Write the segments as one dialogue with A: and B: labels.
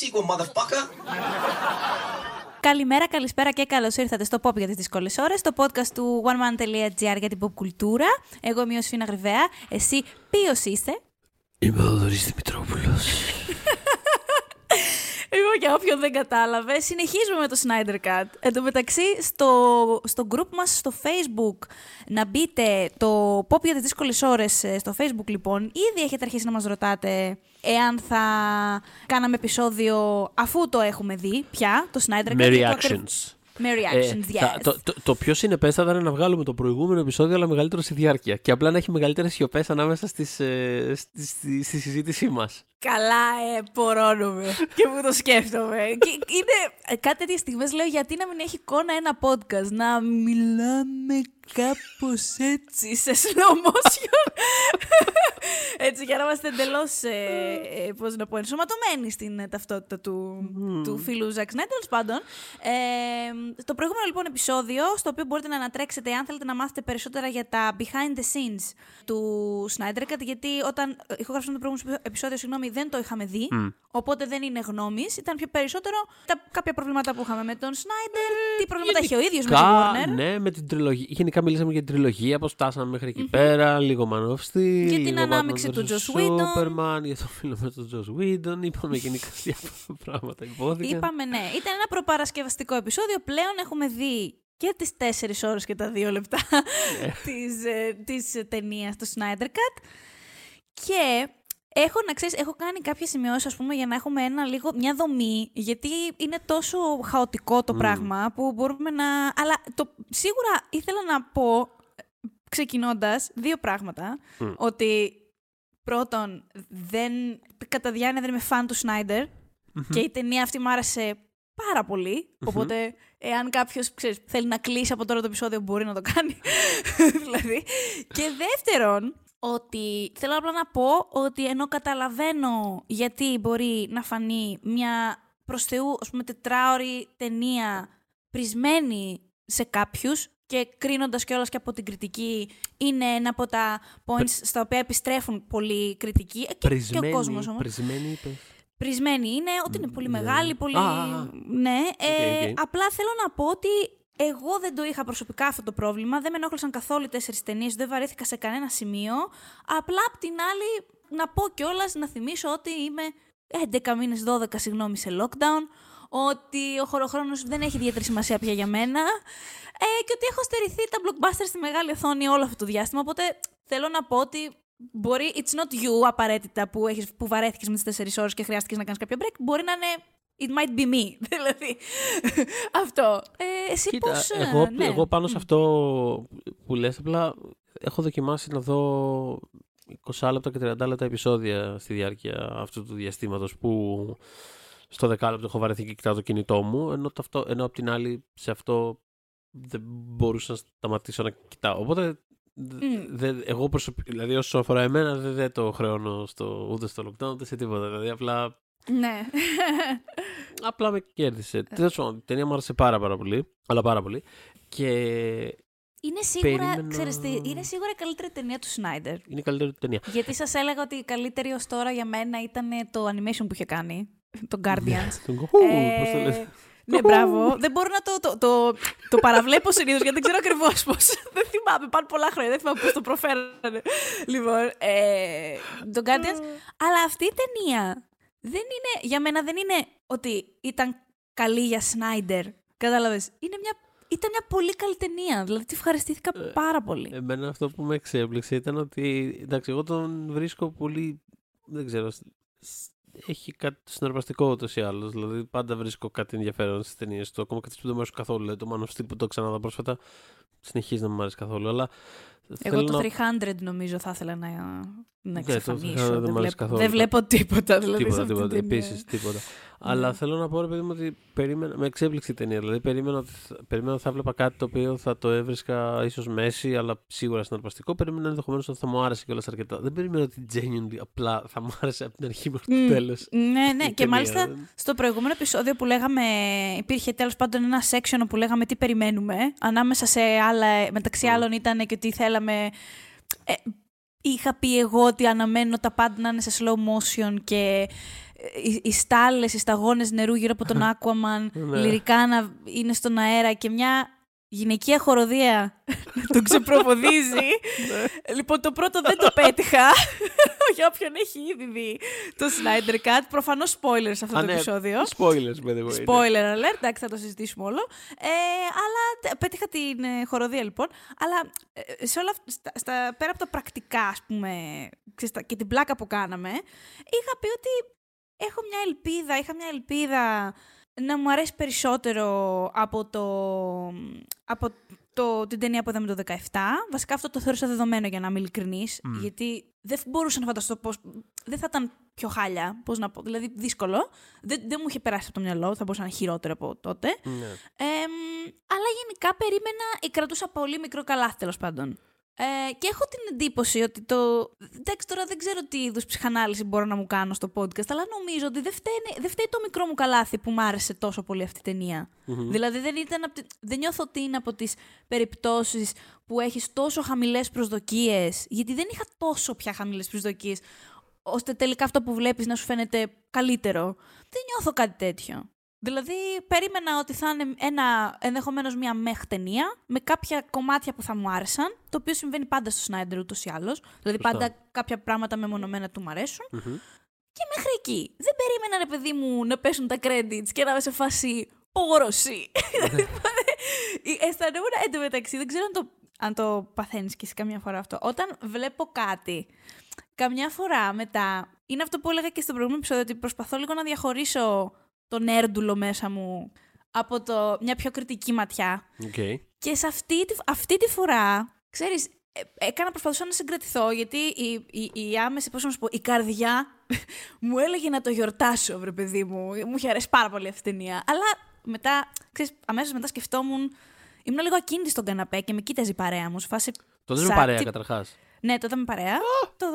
A: sequel, motherfucker.
B: Καλημέρα, καλησπέρα και καλώς ήρθατε στο Pop για τις δύσκολες ώρες, το podcast του oneman.gr για την pop κουλτούρα. Εγώ είμαι ο Σφίνα Γρυβαία. Εσύ ποιος είσαι;
C: Είμαι ο Δωρής Δημητρόπουλος.
B: Εγώ για όποιον δεν κατάλαβε, συνεχίζουμε με το Snyder Cut. Εν τω μεταξύ, στο, στο group μας στο Facebook, να μπείτε το pop για τις δύσκολες ώρες ε, στο Facebook λοιπόν, ήδη έχετε αρχίσει να μας ρωτάτε εάν θα κάναμε επεισόδιο αφού το έχουμε δει πια, το Snyder Cut.
C: Με
B: και το ακρι-
C: reactions.
B: Με
C: Ε,
B: reactions, yes.
C: θα- το, το, το πιο συνεπέστατα είναι να βγάλουμε το προηγούμενο επεισόδιο, αλλά μεγαλύτερο στη διάρκεια. Και απλά να έχει μεγαλύτερε σιωπές ανάμεσα στις, ε, στη, στη, στη συζήτησή μας.
B: Καλά, ε, πορώνομαι και που το σκέφτομαι. και είναι ε, κάτι τέτοιες στιγμές λέω γιατί να μην έχει εικόνα ένα podcast, να μιλάμε κάπως έτσι σε slow motion. έτσι για να είμαστε εντελώς, ε, ε, πώς να πω, ενσωματωμένοι στην ε, ταυτότητα του, του φίλου Ζακ Σνάιτερ, τέλος πάντων. Ε, το προηγούμενο λοιπόν επεισόδιο, στο οποίο μπορείτε να ανατρέξετε αν θέλετε να μάθετε περισσότερα για τα behind the scenes του Snyder Cut, γιατί όταν ε, ηχογραφήσαμε το προηγούμενο επεισόδιο, συγγνώμη, δεν το είχαμε δει, οπότε δεν είναι γνώμης. Ήταν πιο περισσότερο τα, κάποια προβλήματα που είχαμε με τον Snyder, τι προβλήματα έχει ο ίδιος με τη Warner.
C: ναι, με την τριλογία. Γενικά μιλήσαμε για την τριλογία, πώς φτάσαμε μέχρι εκεί πέρα, λίγο Man of Steel,
B: Για την
C: λίγο
B: ανάμειξη
C: Batman
B: του
C: vs.
B: Joss Whedon.
C: Superman, για το φίλο με τον Joss Whedon. Είπαμε γενικά διάφορα πράγματα υπόθηκαν.
B: Είπαμε ναι. Ήταν ένα προπαρασκευαστικό επεισόδιο. Πλέον έχουμε δει και τις 4 ώρες και τα 2 λεπτά της, ε, της ταινίας του Snyder Cut. Και έχω να ξέρεις, έχω κάνει κάποιες σημειώσεις ας πούμε για να έχουμε ένα λίγο, μια δομή, γιατί είναι τόσο χαοτικό το πράγμα που μπορούμε να... Αλλά το, σίγουρα ήθελα να πω, ξεκινώντας, δύο πράγματα. Ότι πρώτον, δεν, κατά διάνοια δεν είμαι φαν του Σνάιντερ και η ταινία αυτή μου άρεσε πάρα πολύ. Οπότε, εάν κάποιος θέλει να κλείσει από τώρα το επεισόδιο, μπορεί να το κάνει. δηλαδή. Και δεύτερον, ότι θέλω απλά να πω ότι ενώ καταλαβαίνω γιατί μπορεί να φανεί μια προς Θεού, ας πούμε, τετράωρη ταινία πρισμένη σε κάποιους και κρίνοντας κιόλας και από την κριτική είναι ένα από τα points στα οποία επιστρέφουν πολύ κριτική και, και ο
C: Πρισμένη,
B: κόσμος όμως.
C: πρισμένη είπες.
B: Πρισμένη είναι ότι είναι πολύ μεγάλη, πολύ...
C: Α, α, α.
B: Ναι, ε,
C: οκ.
B: απλά θέλω να πω ότι εγώ δεν το είχα προσωπικά αυτό το πρόβλημα, δεν με ενόχλησαν καθόλου οι τέσσερις ταινίες, δεν βαρέθηκα σε κανένα σημείο. Απλά απ' την άλλη να πω κιόλας να θυμίσω ότι είμαι 11 μήνες, 12 συγγνώμη σε lockdown, ότι ο χωροχρόνος δεν έχει ιδιαίτερη σημασία πια για μένα ε, και ότι έχω στερηθεί τα blockbusters στη μεγάλη οθόνη όλο αυτό το διάστημα, οπότε θέλω να πω ότι μπορεί, it's not you απαραίτητα που, έχεις, που βαρέθηκες με τις 4 ώρες και χρειάστηκες να κάνεις κάποιο break, μπορεί να είναι it might be me, δηλαδή αυτό. Ε, εσύ
C: Κοίτα,
B: πώς, ε,
C: εγώ,
B: ναι.
C: εγώ πάνω σε αυτό που λες, απλά έχω δοκιμάσει να δω 20 λεπτά και 30 λεπτά επεισόδια στη διάρκεια αυτού του διαστήματος που στο δεκάλεπτο έχω βαρεθεί και κοιτάω το κινητό μου, ενώ, ταυτό, ενώ απ' την άλλη σε αυτό δεν μπορούσα να σταματήσω να κοιτάω. Οπότε δε-
B: Μμ.
C: δεν- εγώ προσωπικά, δηλαδή όσο αφορά εμένα δεν, δεν το χρεώνω στο, ούτε στο lockdown ούτε σε τίποτα. Δηλαδή απλά
B: Ναι.
C: Απλά με
B: Ε.
C: κέρδισε. Τέλος πάντων, η ταινία μου άρεσε πάρα, πάρα πολύ. Αλλά πάρα πολύ. Και
B: είναι σίγουρα,
C: Περίμενα-
B: ξέρεις τι, είναι σίγουρα η καλύτερη ταινία του Σνάιντερ.
C: είναι η καλύτερη του ταινία.
B: Γιατί σας έλεγα ότι η καλύτερη ως τώρα για μένα ήταν το animation που είχε κάνει, το Guardians.
C: Τον κοχού,
B: Ε,
C: πώς το λες.
B: Ναι, μπράβο. δεν μπορώ να το, το, το, το παραβλέπω συνήθως γιατί δεν ξέρω ακριβώς πώς. δεν θυμάμαι. Πάνε πολλά χρόνια. Δεν θυμάμαι πώς το προφέρανε. λοιπόν, ε, το Guardians. Αλλά αυτή η ταινία δεν είναι, για μένα δεν είναι ότι ήταν καλή για Σνάιντερ. Κατάλαβες. Είναι μια, ήταν μια πολύ καλή ταινία. Δηλαδή τη ευχαριστήθηκα πάρα πολύ.
C: Εμένα αυτό που με εξέπληξε ήταν ότι. Εντάξει, εγώ τον βρίσκω πολύ. Δεν ξέρω. σ- σ- Έχει κάτι συναρπαστικό ούτως ή άλλως. Δηλαδή, πάντα βρίσκω κάτι ενδιαφέρον στις ταινίες του. Ακόμα και αυτέ που δεν μου αρέσουν καθόλου. Δηλαδή, το Man of Steel που το ξαναδά πρόσφατα συνεχίζει να μου αρέσει καθόλου. Αλλά
B: Εγώ
C: θέλω
B: το
C: να-
B: 300 νομίζω θα ήθελα να, να
C: Ναι, το
B: εξαφανίσω.
C: 300 δεν
B: δεν,
C: μ' αρέσει
B: βλέπω,
C: καθόλου.
B: δεν βλέπω τίποτα. Δηλαδή, σε
C: Τίποτα,
B: αυτή
C: τίποτα.
B: την ταινία.
C: Επίσης, τίποτα. Αλλά θέλω να πω, ρε παιδί μου, ότι περίμενα, με εξέπληξε η ταινία. Δηλαδή, περίμενα ότι, θα- περίμενα ότι θα έβλεπα κάτι το οποίο θα το έβρισκα ίσως μέση, αλλά σίγουρα συναρπαστικό. Περίμενα ενδεχομένως ότι θα μου άρεσε κιόλας αρκετά. Δεν περίμενα ότι genuinely απλά θα μου άρεσε από την αρχή μέχρι το
B: Μμ,
C: τέλος.
B: Ναι, ναι.
C: η
B: Και
C: ταινία.
B: μάλιστα στο προηγούμενο επεισόδιο που λέγαμε, υπήρχε τέλος πάντων ένα section που λέγαμε τι περιμένουμε. Ανάμεσα σε άλλα, μεταξύ άλλων ήταν και ότι θέλαμε. Ε, είχα πει εγώ ότι αναμένω τα πάντα να είναι σε slow motion και οι, οι στάλες, οι σταγόνες νερού γύρω από τον Aquaman,
C: Ναι.
B: λυρικά να είναι στον αέρα και μια γυναικεία χοροδία να τον ξεπροποδίζει. λοιπόν, το πρώτο δεν το πέτυχα. Για όποιον έχει ήδη δει το Snyder Cut. Προφανώς spoilers σε αυτό
C: Α,
B: το
C: ναι,
B: επεισόδιο.
C: Spoilers, by the way. ναι.
B: Spoiler alert, εντάξει, θα το συζητήσουμε όλο. Ε, αλλά τε- πέτυχα την ε, χοροδία λοιπόν. Αλλά ε, σε όλα αυτά, στα, στα- πέρα από τα πρακτικά, ας πούμε, ξέρεις, τα- και την πλάκα που κάναμε, είχα πει ότι έχω μια ελπίδα, είχα μια ελπίδα να μου αρέσει περισσότερο από, το, από το, την ταινία που είδαμε το 17. Βασικά αυτό το θεώρησα δεδομένο για να είμαι ειλικρινής,
C: Μμ.
B: γιατί δεν μπορούσα να φανταστώ πώς... Δεν θα ήταν πιο χάλια, πώς να πω, δηλαδή δύσκολο. Δεν, δεν μου είχε περάσει από το μυαλό, θα μπορούσε να είναι χειρότερο από τότε.
C: Ναι.
B: Εμ, αλλά γενικά περίμενα, ή κρατούσα πολύ μικρό καλάθι τέλος πάντων. Ε, και έχω την εντύπωση ότι το. Εντάξει, τώρα δεν ξέρω τι είδους ψυχανάλυση μπορώ να μου κάνω στο podcast, αλλά νομίζω ότι δεν, φταίνει, δεν φταίει το μικρό μου καλάθι που μου άρεσε τόσο πολύ αυτή η ταινία.
C: Μμμ.
B: Δηλαδή δεν, ήταν απ' τη- δεν νιώθω ότι είναι από τις περιπτώσεις που έχεις τόσο χαμηλές προσδοκίες, γιατί δεν είχα τόσο πια χαμηλές προσδοκίες, ώστε τελικά αυτό που βλέπεις να σου φαίνεται καλύτερο. Δεν νιώθω κάτι τέτοιο. Δηλαδή, περίμενα ότι θα είναι ένα, ενδεχομένως μια μεχ ταινία, με κάποια κομμάτια που θα μου άρεσαν, το οποίο συμβαίνει πάντα στο Σνάιντερ ούτως ή άλλως. Δηλαδή,
C: Σωστά.
B: πάντα κάποια πράγματα μεμονωμένα του μου αρέσουν.
C: Μμμ.
B: Και μέχρι εκεί. Δεν περίμενα, ρε παιδί μου, να πέσουν τα credits και να είμαι σε φάση πογορωσή. Αισθανόμουν εντωμεταξύ, δεν ξέρω αν το, αν το παθαίνεις και εσύ καμιά φορά αυτό. Όταν βλέπω κάτι, καμιά φορά μετά, είναι αυτό που έλεγα και στο προηγούμενο επεισόδιο, ότι προσπαθώ λίγο να διαχωρίσω τον nerdουλο μέσα μου από το, μια πιο κριτική ματιά.
C: Οκ.
B: Και σε αυτή, τη- αυτή τη φορά, ξέρεις, ε, έκανα, προσπαθούσα να συγκρατηθώ, γιατί η, η, η άμεση, πώς να σου πω, η καρδιά μου έλεγε να το γιορτάσω, βρε παιδί μου. Μου είχε αρέσει πάρα πολύ αυτή η ταινία. Αλλά μετά, ξέρεις, αμέσως μετά σκεφτόμουν, ήμουν λίγο ακίνητη στον καναπέ και με κοίταζε η παρέα μου, σε φάση...
C: Τότε είναι
B: «Σα-
C: παρέα
B: τι-
C: καταρχάς.
B: Ναι, τότε με παρέα. Το...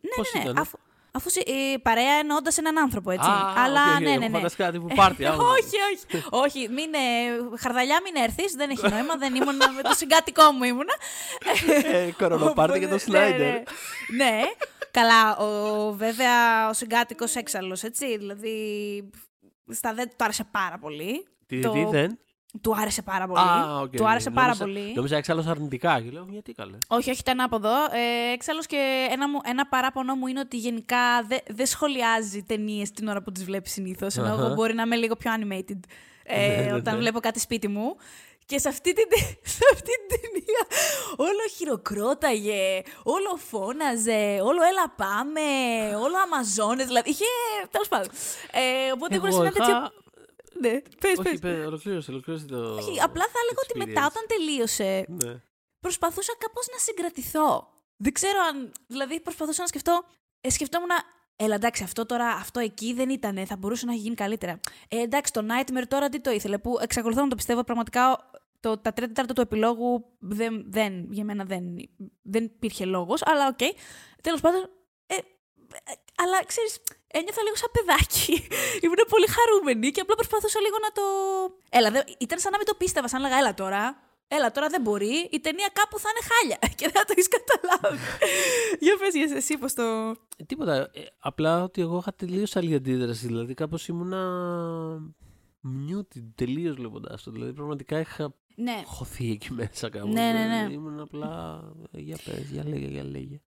B: Ναι,
C: Πώς
B: ναι, ναι.
C: ήταν;
B: Αφού, αφού συ- η παρέα εννοώντα έναν άνθρωπο, έτσι.
C: Α,
B: Αλλά
C: οκ, οκ,
B: ναι, ναι, ναι.
C: Φανταστικά τύπου πάρτι. άμα.
B: όχι, όχι. όχι, μην, ε, χαρδαλιά μην έρθεις, δεν έχει νόημα. δεν ήμουν με το συγκάτοικό μου ήμουνα.
C: Ε, Κορονοπάρτι και το
B: Οπότε, ναι,
C: Σνάιντερ.
B: ναι. Ναι, καλά. Ο, βέβαια ο συγκάτοικος έξαλλος, έτσι. Δηλαδή. Στα δεν του άρεσε πάρα πολύ.
C: Τι,
B: Το-
C: τι δεν;
B: Του άρεσε πάρα πολύ.
C: Α, οκ.
B: Του άρεσε πάρα
C: Νόμιζα-
B: πολύ.
C: Νόμιζα έξαλλος αρνητικά. Και λέω, γιατί καλέ.
B: Όχι, όχι, ήταν ανάποδο. Ε, εξάλλου και ένα, μου, ένα παράπονο μου είναι ότι γενικά δεν δεν σχολιάζει ταινίες την ώρα που τις βλέπεις συνήθως. Ενώ
C: Αχα.
B: εγώ μπορεί να είμαι λίγο πιο animated
C: Ναι,
B: ε,
C: ναι,
B: όταν
C: ναι.
B: βλέπω κάτι σπίτι μου. Και σε αυτή, την, σε αυτή την ταινία όλο χειροκρόταγε, όλο φώναζε, όλο έλα πάμε, όλο αμαζόνες, δηλαδή είχε, τέλος πάντων. Ε, οπότε ήμουν σε
C: Εγώ
B: ένα τέτοιο...
C: είχα...
B: Ναι, πες,
C: Όχι,
B: πες.
C: παι- ολοκλήρωσε, ολοκλήρωσε το...
B: Όχι, απλά θα έλεγα ότι μετά
C: experience.
B: όταν τελείωσε,
C: Ναι.
B: προσπαθούσα κάπως να συγκρατηθώ. Δεν ξέρω αν. Δηλαδή, προσπαθούσα να σκεφτώ. Ε, σκεφτόμουν. Έλα, εντάξει, αυτό τώρα, αυτό εκεί δεν ήταν. Θα μπορούσε να έχει γίνει καλύτερα. Ε, εντάξει, το Nightmare τώρα τι το ήθελε. Που εξακολουθώ να το πιστεύω πραγματικά. Το, τα τρίτα τέταρτα του επιλόγου δεν, δεν, για μένα δεν, δεν υπήρχε λόγος. Αλλά οκ. Τέλος πάντων. Ε, ε, αλλά ξέρεις, ένιωθα λίγο σαν παιδάκι. Ήμουν πολύ χαρούμενη και απλά προσπαθούσα λίγο να το. Έλα, δε, ήταν σαν να μην το πίστευα. Σαν να λέγα, έλα τώρα. Έλα, τώρα δεν μπορεί. Η ταινία κάπου θα είναι χάλια και δεν θα το έχεις καταλάβει. Για πες για εσύ πώς το...
C: Ε, Τίποτα. Ε, απλά ότι εγώ είχα τελείως άλλη αντίδραση. Δηλαδή κάπως ήμουνα. Muted τελείως βλέποντας το. Δηλαδή πραγματικά είχα
B: Ναι,
C: χωθεί εκεί μέσα κάπου.
B: Ναι, ναι, ναι.
C: Ήμουν απλά. ε, Για πες, για λέγε, για λέγε.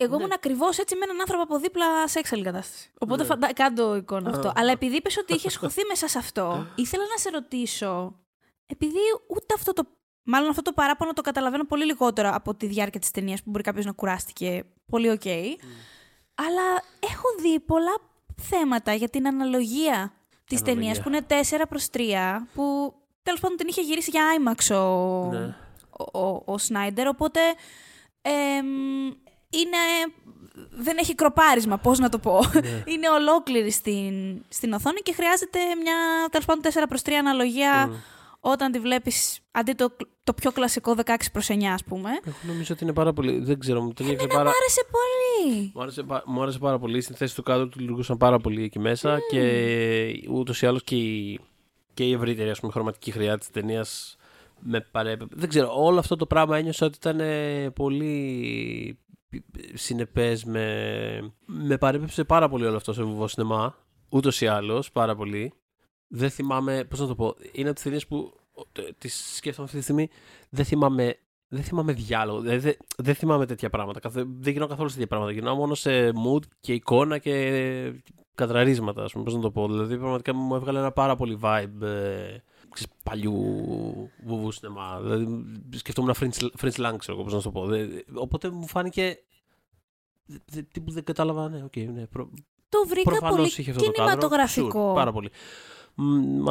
B: Εγώ
C: Ναι.
B: ήμουν ακριβώς έτσι με έναν άνθρωπο από δίπλα σε έξαλλη κατάσταση. Οπότε
C: Ναι.
B: φαντα... κάντο εικόνα αυτό.
C: Α.
B: Αλλά επειδή είπες ότι είχες χωθεί μέσα σε αυτό, ήθελα να σε ρωτήσω, επειδή ούτε αυτό το... Μάλλον αυτό το παράπονο το καταλαβαίνω πολύ λιγότερο από τη διάρκεια της ταινίας που μπορεί κάποιος να κουράστηκε. Πολύ οκ. Αλλά έχω δει πολλά θέματα για την αναλογία της
C: Αναλογία.
B: ταινίας που είναι 4 προς 3, που τέλος πάντων την είχε γυρίσει για IMAX ο,
C: Ναι.
B: ο, ο, ο Σνάιντερ, οπότε εμ, είναι, δεν έχει κροπάρισμα, πώς να το πω.
C: Ναι.
B: είναι ολόκληρη στην, στην οθόνη και χρειάζεται μια, τέλος πάντων, 4 προς 3 αναλογία
C: Μμ.
B: όταν τη βλέπεις, αντί το, το πιο κλασικό 16 προς 9, ας πούμε.
C: Εγώ νομίζω ότι είναι πάρα πολύ. Δεν ξέρω, μου ταιριάξε
B: Εμένα
C: πάρα.
B: μου άρεσε πολύ.
C: Μου άρεσε, πα- μου άρεσε πάρα πολύ. Στην θέση του κάδρου του λειτουργούσαν πάρα πολύ εκεί μέσα και ούτως ή άλλως και η, και η ευρύτερη ας πούμε, χρωματική χρειά της ταινίας με παρέπεπε. Δεν ξέρω, όλο αυτό το πράγμα ένιωσα ότι ήταν ε, πολύ συνεπές με, με παρέπεψε πάρα πολύ όλο αυτό σε βουβό σινεμά ούτως ή άλλως πάρα πολύ. Δεν θυμάμαι, πώς να το πω, είναι από τις ταινίες που τις σκέφτομαι αυτή τη στιγμή. Δεν θυμάμαι, δεν θυμάμαι διάλογο. Δεν, δεν, δεν θυμάμαι τέτοια πράγματα. Καθ, δεν γινώ καθόλου τέτοια πράγματα. Γινώ μόνο σε mood και εικόνα και κατραρίσματα, ας πούμε, πώς να το πω. Δηλαδή, πραγματικά μου έβγαλε ένα πάρα πολύ vibe ε, ξέρεις, παλιού βουβού σινεμά. Δηλαδή, σκεφτόμουν French, French Lang, ξέρω πώς να το πω. Δηλαδή, οπότε μου φάνηκε. Τι που δεν κατάλαβα, ναι, okay, ναι, προ...
B: Το βρήκα πολύ κινηματογραφικό.
C: Sure, πάρα πολύ.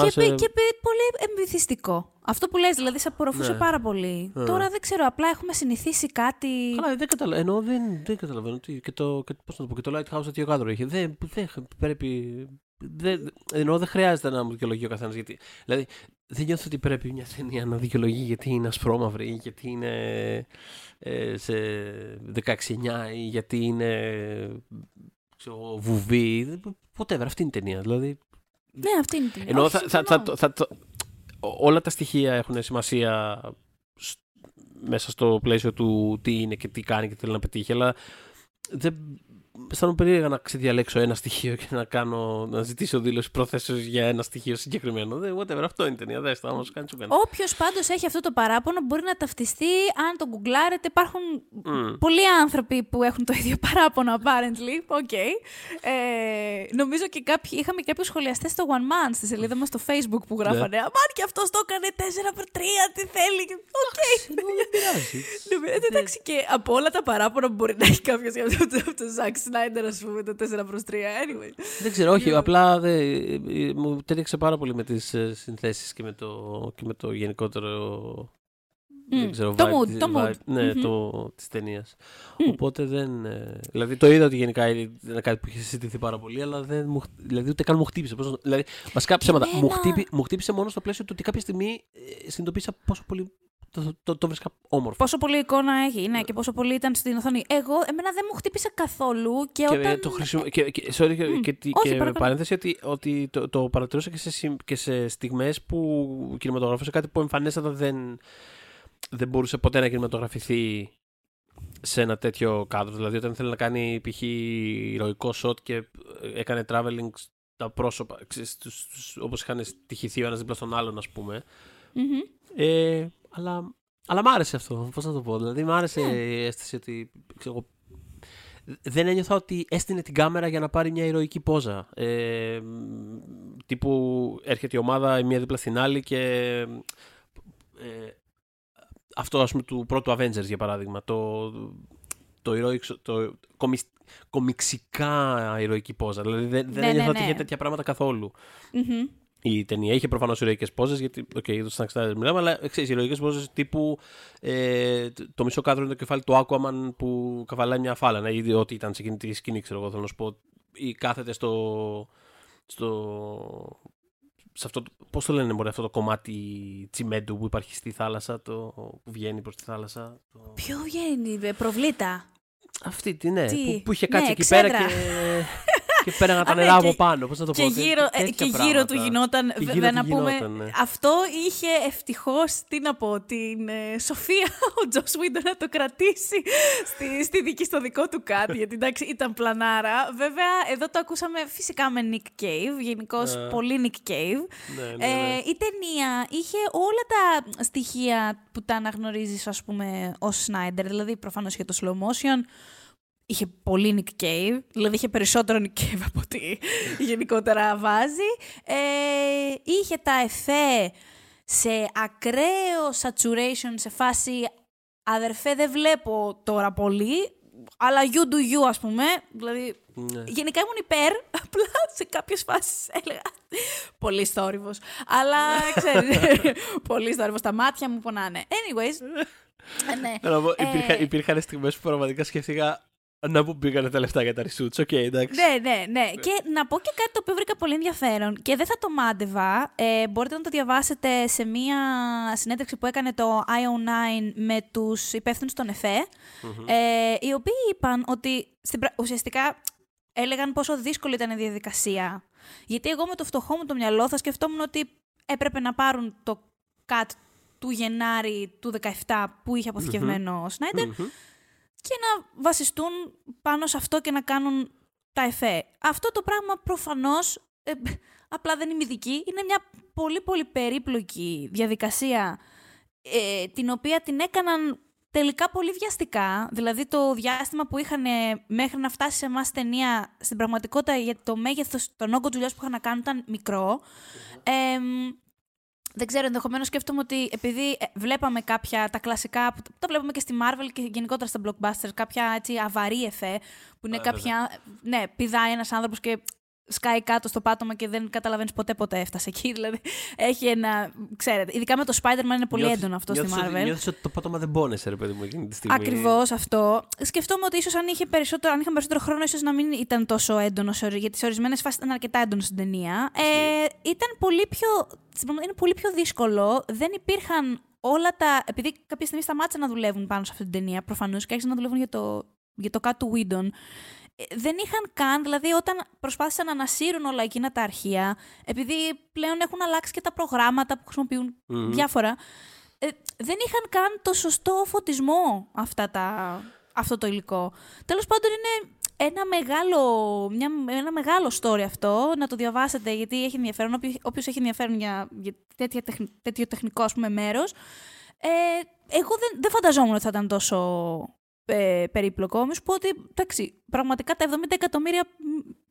B: Και, και, και πολύ εμπιθυστικό. Αυτό που λες, δηλαδή, σε απορροφούσε ναι. πάρα πολύ. Ναι. Τώρα δεν ξέρω, απλά έχουμε συνηθίσει κάτι.
C: Καλά, δεν καταλαβαίνω. Ενώ δεν, δεν καταλαβαίνω. Και το, και, πώς να το, πω, και το Lighthouse τέτοιο κάδρο είχε. Δεν, δεν πρέπει. Δεν, ενώ δεν χρειάζεται να μου δικαιολογεί ο καθένας. Δηλαδή, δεν νιώθω ότι πρέπει μια ταινία να δικαιολογεί γιατί είναι ασπρόμαυρη, γιατί είναι ε, σε 16-9 ή γιατί είναι ξέρω, βουβή. Whatever, αυτή είναι η ταινία. Δηλαδή,
B: ναι, αυτή είναι η ταινία.
C: Ενώ θα, θα, θα, θα, όλα τα στοιχεία έχουν σημασία μέσα στο πλαίσιο του τι είναι και τι κάνει και τι θέλει να πετύχει, αλλά δεν αισθάνομαι περίεργα να ξεδιαλέξω ένα στοιχείο και να, κάνω, να ζητήσω δήλωση προθέσεως για ένα στοιχείο συγκεκριμένο. Δεν, whatever, αυτό είναι η ταινία. Δεν όμω, κάνει σου κάνει.
B: Όποιος πάντως έχει αυτό το παράπονο μπορεί να ταυτιστεί. Αν το γκουγκλάρετε, υπάρχουν mm. πολλοί άνθρωποι που έχουν το ίδιο παράπονο, apparently. Okay. Ε, νομίζω και κάποιοι, είχαμε κάποιους σχολιαστές στο One Man στη σελίδα μας στο Facebook που γράφανε. Ναι. Αμάν και αυτός το έκανε 4 3, τι θέλει. Οκ. Okay.
C: Δεν πειράζει.
B: Εντάξει, και από όλα τα παράπονα που μπορεί να έχει κάποιος για αυτό το Ζακ Σνάιντερ, ας πούμε, το 4 προς 3. Anyway.
C: Δεν ξέρω, όχι. απλά δε, μου ταίριαξε πάρα πολύ με τις ε, συνθέσεις και, με το, και με το γενικότερο. Mm. Δεν ξέρω,
B: το vibe, mood, το
C: vibe, Ναι, mm-hmm. το, της ταινίας. Mm. Οπότε δεν... Ε, δηλαδή το είδα ότι γενικά είναι κάτι που είχε συζητηθεί πάρα πολύ, αλλά δεν μου, δηλαδή ούτε καν μου χτύπησε. Πώς, δηλαδή, βασικά ψέματα, μου, χτύπη, μου χτύπησε μόνο στο πλαίσιο του ότι κάποια στιγμή ε, συνειδητοποίησα πόσο πολύ το, το, το βρίσκα όμορφο.
B: Πόσο πολύ εικόνα έχει, ναι, και πόσο πολύ ήταν στην οθόνη. Εγώ, εμένα δεν μου χτύπησε καθόλου και, και όταν...
C: Το χρησιμο... και, και, sorry, mm. και, και, Όχι, και παρένθεση ότι, ότι το, το παρατηρούσα και σε, και σε στιγμές που κινηματογραφούσε κάτι που εμφανέστατα δεν, δεν μπορούσε ποτέ να κινηματογραφηθεί σε ένα τέτοιο κάδρο. Δηλαδή, όταν ήθελε να κάνει π.χ. ηρωικό shot και έκανε traveling στα πρόσωπα, όπως είχαν στοιχηθεί ο ένας δίπλα στον άλλον, ας πούμε. Mm-hmm. Ε, αλλά, αλλά μ' άρεσε αυτό. Πώς να το πω. Δηλαδή, μ' άρεσε yeah. Ναι. η αίσθηση ότι. Ξέρω, δεν ένιωθα ότι έστεινε την κάμερα για να πάρει μια ηρωική πόζα. Ε, τύπου έρχεται η ομάδα η μία δίπλα στην άλλη και. Ε, αυτό ας πούμε του πρώτου Avengers για παράδειγμα. Το, το, ηρωικό, το κομι, κομιξικά ηρωική πόζα. Δηλαδή δεν, δεν ναι, ένιωθα ναι, ότι είχε τέτοια πράγματα καθόλου. Mm-hmm η ταινία. Είχε προφανώς ηρωικές πόζες, γιατί οκ, okay, το Snyder Cut μιλάμε, αλλά ξέρεις, ηρωικές πόζες τύπου ε, το μισό κάδρο είναι το κεφάλι του Aquaman που καβαλάει μια φάλαινα ή ό,τι ήταν σε εκείνη τη σκηνή, ξέρω εγώ, θέλω να σου πω. Ή κάθεται στο. στο σε αυτό, πώς το λένε μωρέ, αυτό το κομμάτι τσιμέντου που υπάρχει στη θάλασσα, το, που βγαίνει προς τη θάλασσα. Το...
B: Ποιο βγαίνει, προβλήτα;
C: Αυτή τη, ναι, που, που, είχε κάτσει ναι, εκεί πέρα και και πέραγαν τα νερά από πάνω. Πώς να το
B: πω. Και γύρω, ε, και γύρω του γινόταν. Βέβαια, να πούμε. Ναι. Αυτό είχε ευτυχώς, τι να πω, την ε, Σοφία ο Τζος Βίντο να το κρατήσει στη, στη δική, στο δικό του κάτι. γιατί εντάξει, ήταν πλανάρα. Βέβαια, εδώ το ακούσαμε φυσικά με Nick Cave. Γενικώς ναι. πολύ Nick Cave.
C: Ναι, ε,
B: η ταινία είχε όλα τα στοιχεία που τα αναγνωρίζεις, ας πούμε, ως Snyder. Δηλαδή, προφανώς είχε το slow motion είχε πολύ Nick Cave, δηλαδή είχε περισσότερο Nick Cave από ό,τι γενικότερα βάζει. Ε, είχε τα εφέ σε ακραίο saturation, σε φάση αδερφέ δεν βλέπω τώρα πολύ, αλλά you do you ας πούμε, δηλαδή ναι. γενικά ήμουν υπέρ, απλά σε κάποιες φάσεις έλεγα πολύ θόρυβος, αλλά ξέρεις, πολύ θόρυβος, τα μάτια μου πονάνε. Anyways, ε, ναι.
C: Υπήρχαν, ε, υπήρχαν στιγμές που πραγματικά σκέφτηκα να που πήγανε τα λεφτά για τα reshoots, οκ, okay, εντάξει.
B: Ναι, ναι, ναι. Και να πω και κάτι το οποίο βρήκα πολύ ενδιαφέρον και δεν θα το μάντευα. Ε, μπορείτε να το διαβάσετε σε μία συνέντευξη που έκανε το IO9 με τους υπεύθυνους των εφέ, ε, οι οποίοι είπαν ότι στην, ουσιαστικά έλεγαν πόσο δύσκολη ήταν η διαδικασία. Γιατί εγώ με το φτωχό μου το μυαλό θα σκεφτόμουν ότι έπρεπε να πάρουν το cut του Γενάρη του 17 που είχε αποθηκευμένο ο Σνάιντερ και να βασιστούν πάνω σε αυτό και να κάνουν τα εφέ. Αυτό το πράγμα προφανώς, ε, απλά δεν είμαι ειδική, είναι μια πολύ πολύ περίπλοκη διαδικασία ε, την οποία την έκαναν τελικά πολύ βιαστικά. Δηλαδή το διάστημα που είχαν μέχρι να φτάσει σε εμάς ταινία στην πραγματικότητα για το μέγεθος, των όγκο δουλειάς που είχαν να κάνουν ήταν μικρό. Ε, δεν ξέρω, ενδεχομένως σκέφτομαι ότι επειδή ε, βλέπαμε κάποια τα κλασικά, που τα βλέπουμε και στη Marvel και γενικότερα στα blockbusters, κάποια έτσι αβαρή εφέ, που είναι κάποια. Ναι, πηδάει ένας άνθρωπος και σκάει κάτω στο πάτωμα και δεν καταλαβαίνεις ποτέ ποτέ έφτασε εκεί. Δηλαδή έχει ένα. Ξέρετε, ειδικά με το Spider-Man είναι πολύ έντονο αυτό στη Marvel.
C: Νιώθεις ότι το πάτωμα δεν πόνεσαι, ρε παιδί μου, εκείνη τη στιγμή.
B: Ακριβώς αυτό. Σκεφτόμαι ότι ίσως αν, είχε περισσότερο, αν είχαν περισσότερο χρόνο, ίσως να μην ήταν τόσο έντονο, γιατί σε ορισμένες φάσεις ήταν αρκετά έντονο στην ταινία. Ε, ήταν πολύ πιο. Είναι πολύ πιο δύσκολο. Δεν υπήρχαν όλα τα. Επειδή κάποια στιγμή σταμάτησαν να δουλεύουν πάνω σε αυτή την ταινία, προφανώς και άρχισαν να δουλεύουν για το, για το κάτω Whedon. Ε, δεν είχαν καν, δηλαδή όταν προσπάθησαν να ανασύρουν όλα εκείνα τα αρχεία, επειδή πλέον έχουν αλλάξει και τα προγράμματα που χρησιμοποιούν διάφορα, ε, δεν είχαν καν το σωστό φωτισμό αυτά τα, αυτό το υλικό. Τέλος πάντων είναι ένα μεγάλο, μια, ένα μεγάλο story αυτό, να το διαβάσετε γιατί έχει ενδιαφέρον, όποιος έχει ενδιαφέρον για, για τέτοια, τέτοιο τεχνικό ας πούμε μέρος. Ε, εγώ δεν, δεν φανταζόμουν ότι θα ήταν τόσο ε, περίπλοκο. Όμως πω ότι εντάξει, πραγματικά τα 70 εκατομμύρια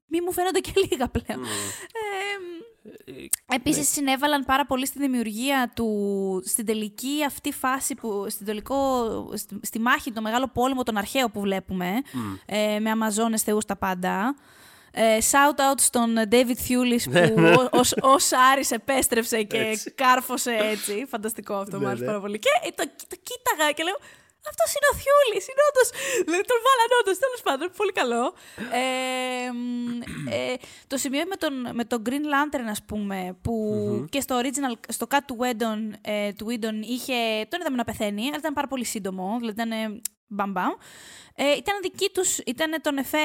B: μη μου φαίνονται και λίγα πλέον. Ε, Επίσης ναι. συνέβαλαν πάρα πολύ στη δημιουργία του, στην τελική αυτή φάση, που, στην τελικό, στη, μάχη, το μεγάλο πόλεμο, τον αρχαίο που βλέπουμε, ε, με Αμαζόνες, θεούς, τα πάντα. Ε, shout out στον David Thewlis ναι, που ναι. ως, ως Άρης επέστρεψε και κάρφωσε έτσι. Φανταστικό αυτό, μου άρεσε πάρα πολύ. Και το, το κοίταγα και λέω, αυτό είναι ο Θιούλης. Είναι όντως. Δηλαδή τον βάλανε όντως. Τέλος πάντων, πολύ καλό. Ε, ε, το σημείο με τον, με τον Green Lantern, ας πούμε, που mm-hmm. και στο original, στο cut του Whedon, ε, του Whedon είχε. Τον είδαμε να πεθαίνει, αλλά ήταν πάρα πολύ σύντομο. Δηλαδή ήταν μπαμ μπαμ. Ε, ήταν δική τους, ήταν τον εφέ,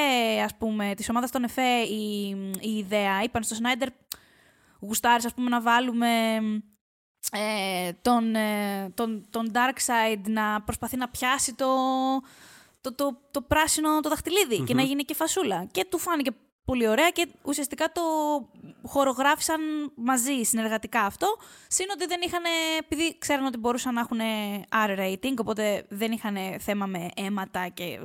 B: ας πούμε, της ομάδας των εφέ η, η ιδέα. Είπαν στο Σνάιντερ, γουστάρεις, ας πούμε, να βάλουμε ε, τον, ε, τον, τον Darkseid να προσπαθεί να πιάσει το, το, το, το πράσινο το δαχτυλιδι και να γίνει και φασούλα. Και του φάνηκε πολύ ωραία και ουσιαστικά το χορογράφησαν μαζί, συνεργατικά αυτό. Συν ότι δεν είχαν, επειδή ξέραν ότι μπορούσαν να έχουν R rating, οπότε δεν είχαν θέμα με αίματα και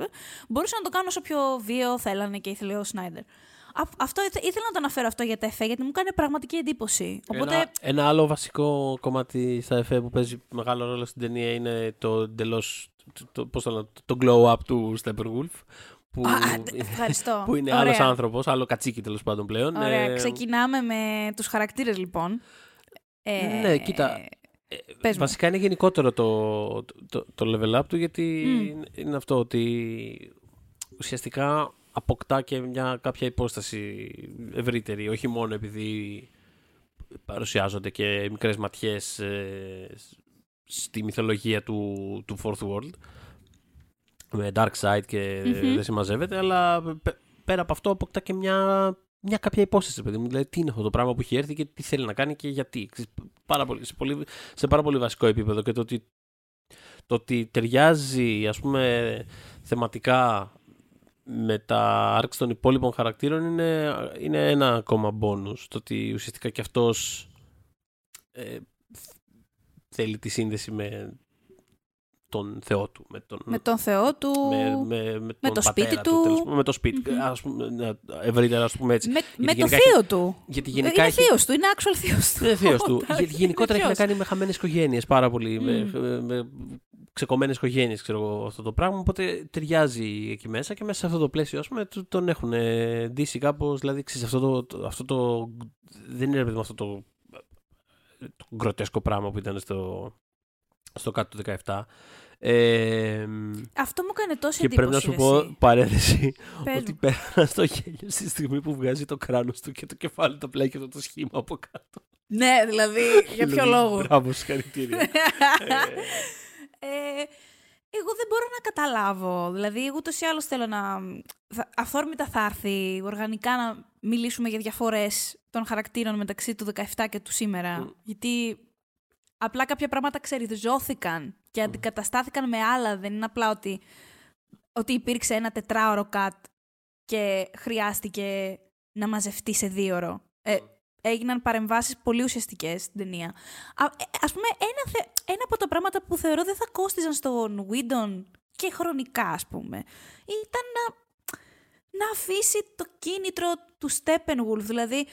B: μπορούσαν να το κάνουν όσο πιο βίο θέλανε και ήθελε ο Σνάιντερ αυτό ήθελα να το αναφέρω αυτό για τα εφέ, γιατί μου κάνει πραγματική εντύπωση. Οπότε...
C: Ένα, ένα άλλο βασικό κομμάτι στα εφέ που παίζει μεγάλο ρόλο στην ταινία είναι το εντελώς. Το, πώς το, το glow up του Steppenwolf. Που,
B: ευχαριστώ.
C: που είναι άλλος άνθρωπος, άλλο κατσίκι τέλος πάντων πλέον.
B: Ωραία. Ε, Ξεκινάμε με τους χαρακτήρες λοιπόν.
C: Ε, ναι, κοίτα. Ε, βασικά είναι γενικότερο το, το, το, level up του γιατί είναι αυτό ότι ουσιαστικά αποκτά και μια κάποια υπόσταση ευρύτερη, όχι μόνο επειδή παρουσιάζονται και μικρές ματιές ε, στη μυθολογία του, του Fourth World με Dark Side και δεν συμμαζεύεται, αλλά πέρα από αυτό αποκτά και μια, μια κάποια υπόσταση, παιδί μου. Δηλαδή, τι είναι αυτό το πράγμα που έχει έρθει και τι θέλει να κάνει και γιατί. Πάρα πολύ, σε, πολύ, σε πάρα πολύ βασικό επίπεδο και το ότι, το ότι ταιριάζει, ας πούμε, θεματικά με τα arcs των υπόλοιπων χαρακτήρων είναι, είναι ένα ακόμα bonus. Το ότι ουσιαστικά και αυτός ε, θέλει τη σύνδεση με τον Θεό του. Με τον,
B: με τον Θεό του,
C: με, με, με, τον
B: το σπίτι του.
C: του με το σπίτι του, ας πούμε, ευρύτερα ας πούμε έτσι.
B: Με, με το θείο του.
C: Γιατί γενικά
B: είναι θείος του, είναι actual θείος του.
C: Είναι θείος του. γιατί γενικότερα έχει να κάνει με χαμένες οικογένειες πάρα πολύ. Με, με ξεκομμένες οικογένειες, ξέρω εγώ, αυτό το πράγμα. Οπότε ταιριάζει εκεί μέσα και μέσα σε αυτό το πλαίσιο, ας πούμε, τον έχουν ντύσει κάπως. Δηλαδή, ξέρεις, αυτό το, αυτό το. Δεν είναι παιδί αυτό το, το γκροτέσκο πράγμα που ήταν στο, στο κάτω του 17. Ε,
B: Αυτό μου έκανε τόσο
C: και εντύπωση. Και πρέπει να σου πω παρένθεση ότι πέρανα στο γέλιο στη στιγμή που βγάζει το κράνος του και το κεφάλι το πλέει και το, το σχήμα από κάτω.
B: Ναι, δηλαδή για ποιο λόγο;
C: Μπράβο, συγχαρητήρια. ε,
B: ε, εγώ δεν μπορώ να καταλάβω. Δηλαδή, εγώ ούτως ή άλλως θέλω να. Αθόρμητα θα έρθει οργανικά να μιλήσουμε για διαφορές των χαρακτήρων μεταξύ του 17 και του σήμερα. Γιατί απλά κάποια πράγματα ξεριζώθηκαν και αντικαταστάθηκαν με άλλα. Δεν είναι απλά ότι, ότι υπήρξε ένα τετράωρο κατ και χρειάστηκε να μαζευτεί σε δύο ώρο. Ε, έγιναν παρεμβάσεις πολύ ουσιαστικές στην ταινία. Α, ε, ας πούμε, ένα, θε- ένα από τα πράγματα που θεωρώ δεν θα κόστιζαν στον Whedon και χρονικά, ας πούμε, ήταν να, να αφήσει το κίνητρο του Steppenwolf. Δηλαδή,